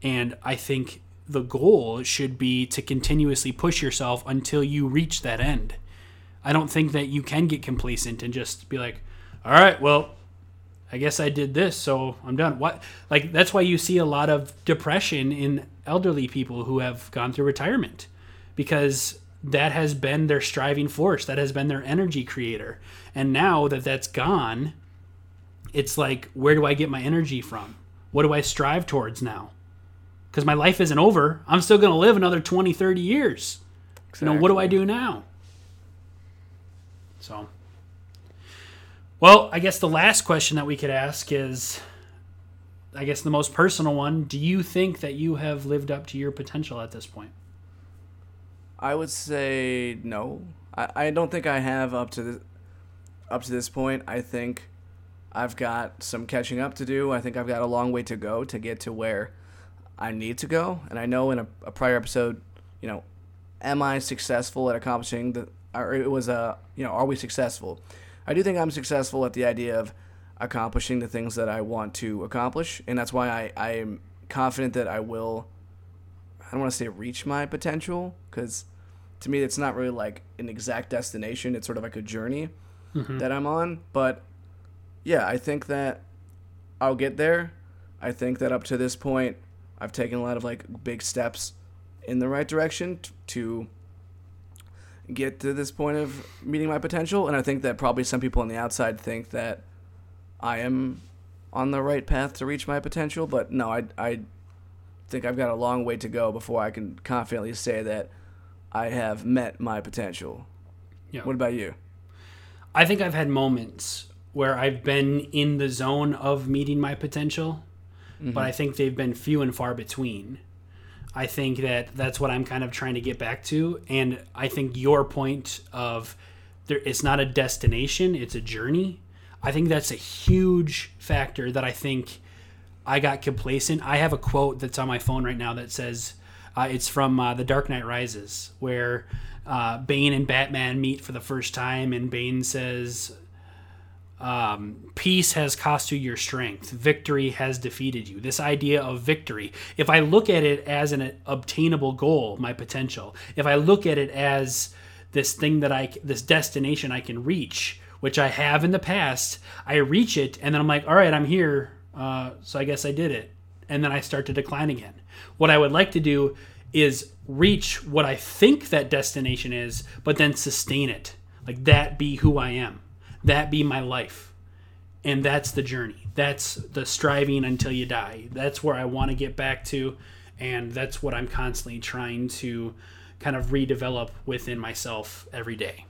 And I think the goal should be to continuously push yourself until you reach that end. I don't think that you can get complacent and just be like, all right, well, I guess I did this, so I'm done. What like that's why you see a lot of depression in elderly people who have gone through retirement because that has been their striving force, that has been their energy creator. And now that that's gone, it's like where do I get my energy from? What do I strive towards now? Because my life isn't over. I'm still going to live another 20, 30 years. Exactly. You know, what do I do now? So, well, I guess the last question that we could ask is I guess the most personal one. Do you think that you have lived up to your potential at this point? I would say no. I, I don't think I have up to the, up to this point. I think I've got some catching up to do. I think I've got a long way to go to get to where I need to go. And I know in a, a prior episode, you know, am I successful at accomplishing the? Or it was a you know, are we successful? I do think I'm successful at the idea of accomplishing the things that I want to accomplish, and that's why I I am confident that I will. I don't want to say reach my potential because to me it's not really like an exact destination. It's sort of like a journey mm-hmm. that I'm on. But yeah, I think that I'll get there. I think that up to this point, I've taken a lot of like big steps in the right direction t- to get to this point of meeting my potential. And I think that probably some people on the outside think that I am on the right path to reach my potential. But no, I, I think I've got a long way to go before I can confidently say that I have met my potential. Yeah. What about you? I think I've had moments where I've been in the zone of meeting my potential, but mm-hmm. I think they've been few and far between. I think that that's what I'm kind of trying to get back to, and I think your point of there, it's not a destination; it's a journey. I think that's a huge factor that I think I got complacent. I have a quote that's on my phone right now that says, uh, "It's from uh, The Dark Knight Rises," where uh, Bane and Batman meet for the first time, and Bane says, um, peace has cost you your strength. Victory has defeated you. This idea of victory, if I look at it as an obtainable goal, my potential, if I look at it as this thing that I, this destination I can reach, which I have in the past, I reach it and then I'm like, all right, I'm here. Uh, so I guess I did it. And then I start to decline again. What I would like to do is reach what I think that destination is, but then sustain it. Like that be who I am that be my life and that's the journey that's the striving until you die that's where i want to get back to and that's what i'm constantly trying to kind of redevelop within myself every day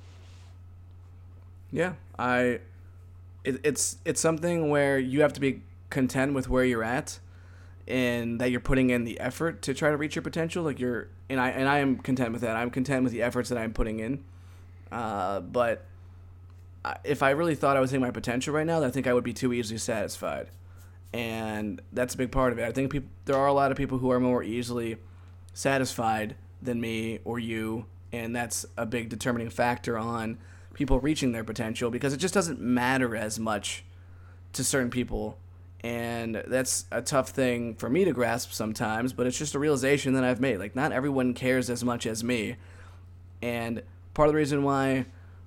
Yeah, I. It, it's it's something where you have to be content with where you're at, and that you're putting in the effort to try to reach your potential. Like you're, and I and I am content with that. I'm content with the efforts that I'm putting in. Uh, but if I really thought I was hitting my potential right now, I think I would be too easily satisfied, and that's a big part of it. I think people there are a lot of people who are more easily satisfied than me or you, and that's a big determining factor on people reaching their potential because it just doesn't matter as much to certain people. And that's a tough thing for me to grasp sometimes, but it's just a realization that I've made. Like, not everyone cares as much as me. And part of the reason why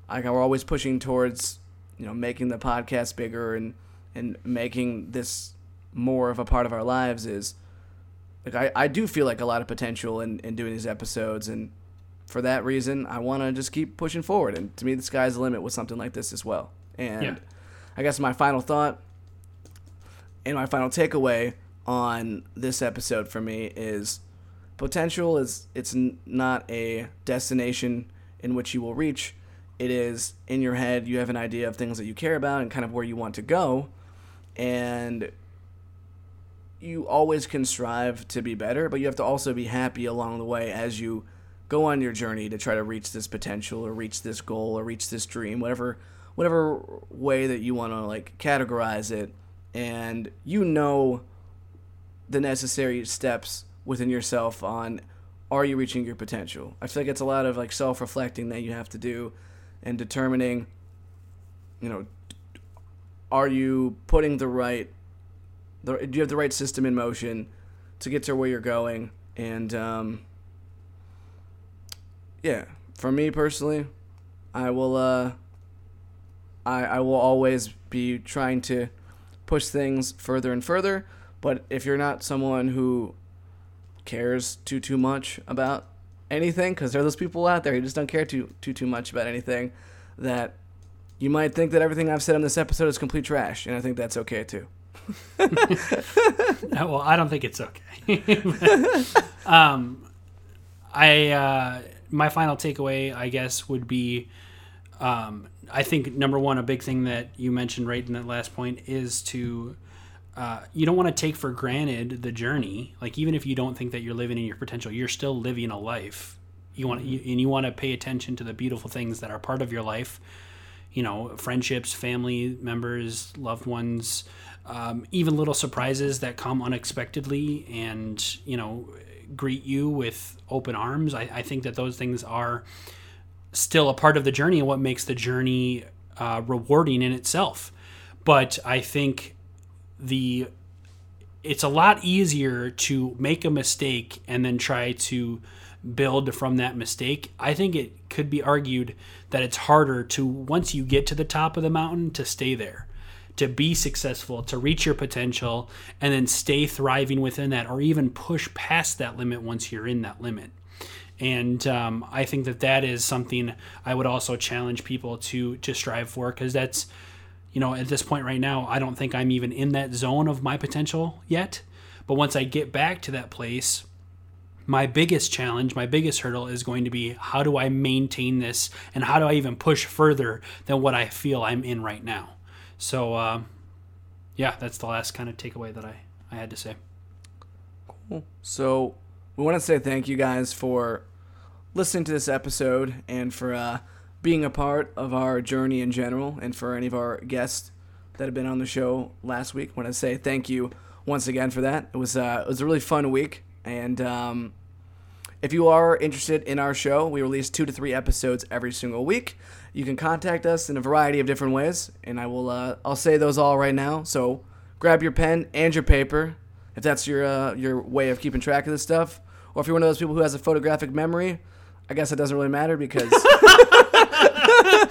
like, we're always pushing towards, you know, making the podcast bigger and, and making this more of a part of our lives is like I, I do feel like a lot of potential in, in doing these episodes. And for that reason I want to just keep pushing forward. And to me the sky's the limit with something like this as well. And Yeah. I guess my final thought and my final takeaway on this episode for me is potential is it's n- not a destination in which you will reach it is in your head you have an idea of things that you care about and kind of where you want to go and you always can strive to be better, but you have to also be happy along the way as you go on your journey to try to reach this potential or reach this goal or reach this dream, whatever whatever way that you want to like categorize it and you know the necessary steps within yourself on are you reaching your potential. I feel like it's a lot of like self-reflecting that you have to do and determining you know are you putting the right the, do you have the right system in motion to get to where you're going? And um, yeah for me personally i will uh, I, I will always be trying to push things further and further. But if you're not someone who cares too too much about anything because there are those people out there who just don't care too too too much about anything that you might think that everything i've said on this episode is complete trash and i think that's okay too well, I don't think it's okay. um, I uh, my final takeaway, I guess, would be, um, I think number one, a big thing that you mentioned right in that last point is to. Uh, you don't want to take for granted the journey. Like even if you don't think that you're living in your potential, you're still living a life. You want you, and you want to pay attention to the beautiful things that are part of your life. You know, friendships, family members, loved ones, um, even little surprises that come unexpectedly, and you know, greet you with open arms. I, I think that those things are still a part of the journey and what makes the journey uh, rewarding in itself. But I think the it's a lot easier to make a mistake and then try to build from that mistake. I think it could be argued that it's harder to once you get to the top of the mountain to stay there, to be successful, to reach your potential and then stay thriving within that or even push past that limit once you're in that limit. And um, I think that that is something I would also challenge people to to strive for because that's you know, at this point right now, I don't think I'm even in that zone of my potential yet. But once I get back to that place, my biggest challenge, my biggest hurdle is going to be how do I maintain this and how do I even push further than what I feel I'm in right now. So, uh, yeah, that's the last kind of takeaway that I, I had to say. Cool. So, we want to say thank you guys for listening to this episode and for uh, being a part of our journey in general, and for any of our guests that have been on the show last week. I want to say thank you once again for that. It was uh, it was a really fun week, and um, if you are interested in our show, we release two to three episodes every single week. You can contact us in a variety of different ways, and I will uh, I'll say those all right now. So grab your pen and your paper if that's your uh, your way of keeping track of this stuff, or if you're one of those people who has a photographic memory. I guess it doesn't really matter because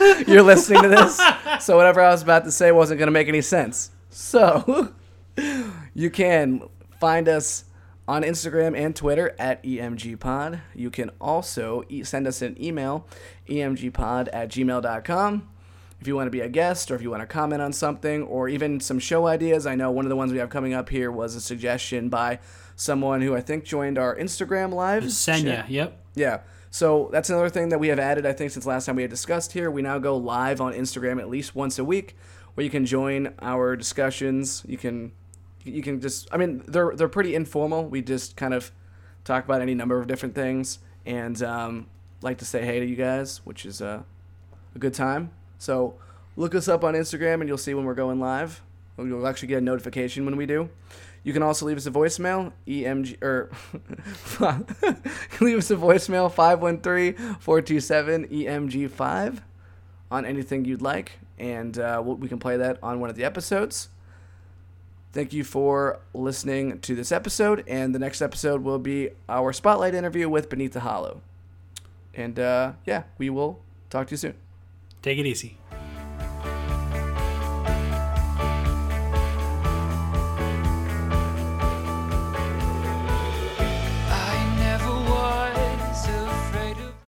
you're listening to this. So whatever I was about to say wasn't going to make any sense. So you can find us on Instagram and Twitter at EMGPod. You can also e- send us an email, emgpod at gmail.com. If you want to be a guest or if you want to comment on something or even some show ideas, I know one of the ones we have coming up here was a suggestion by someone who I think joined our Instagram live. Senya, yep. Yeah. So that's another thing that we have added, I think, since last time we had discussed here. We now go live on Instagram at least once a week, where you can join our discussions. You can, you can just, I mean, they're they're pretty informal. We just kind of talk about any number of different things, and um, like to say hey to you guys, which is uh, a good time. So look us up on Instagram, and you'll see when we're going live. You'll actually get a notification when we do. You can also leave us a voicemail, EMG, or leave us a voicemail, 513-427-EMG5 on anything you'd like, and uh, we can play that on one of the episodes. Thank you for listening to this episode, and the next episode will be our spotlight interview with the Hollow. And uh, yeah, we will talk to you soon. Take it easy.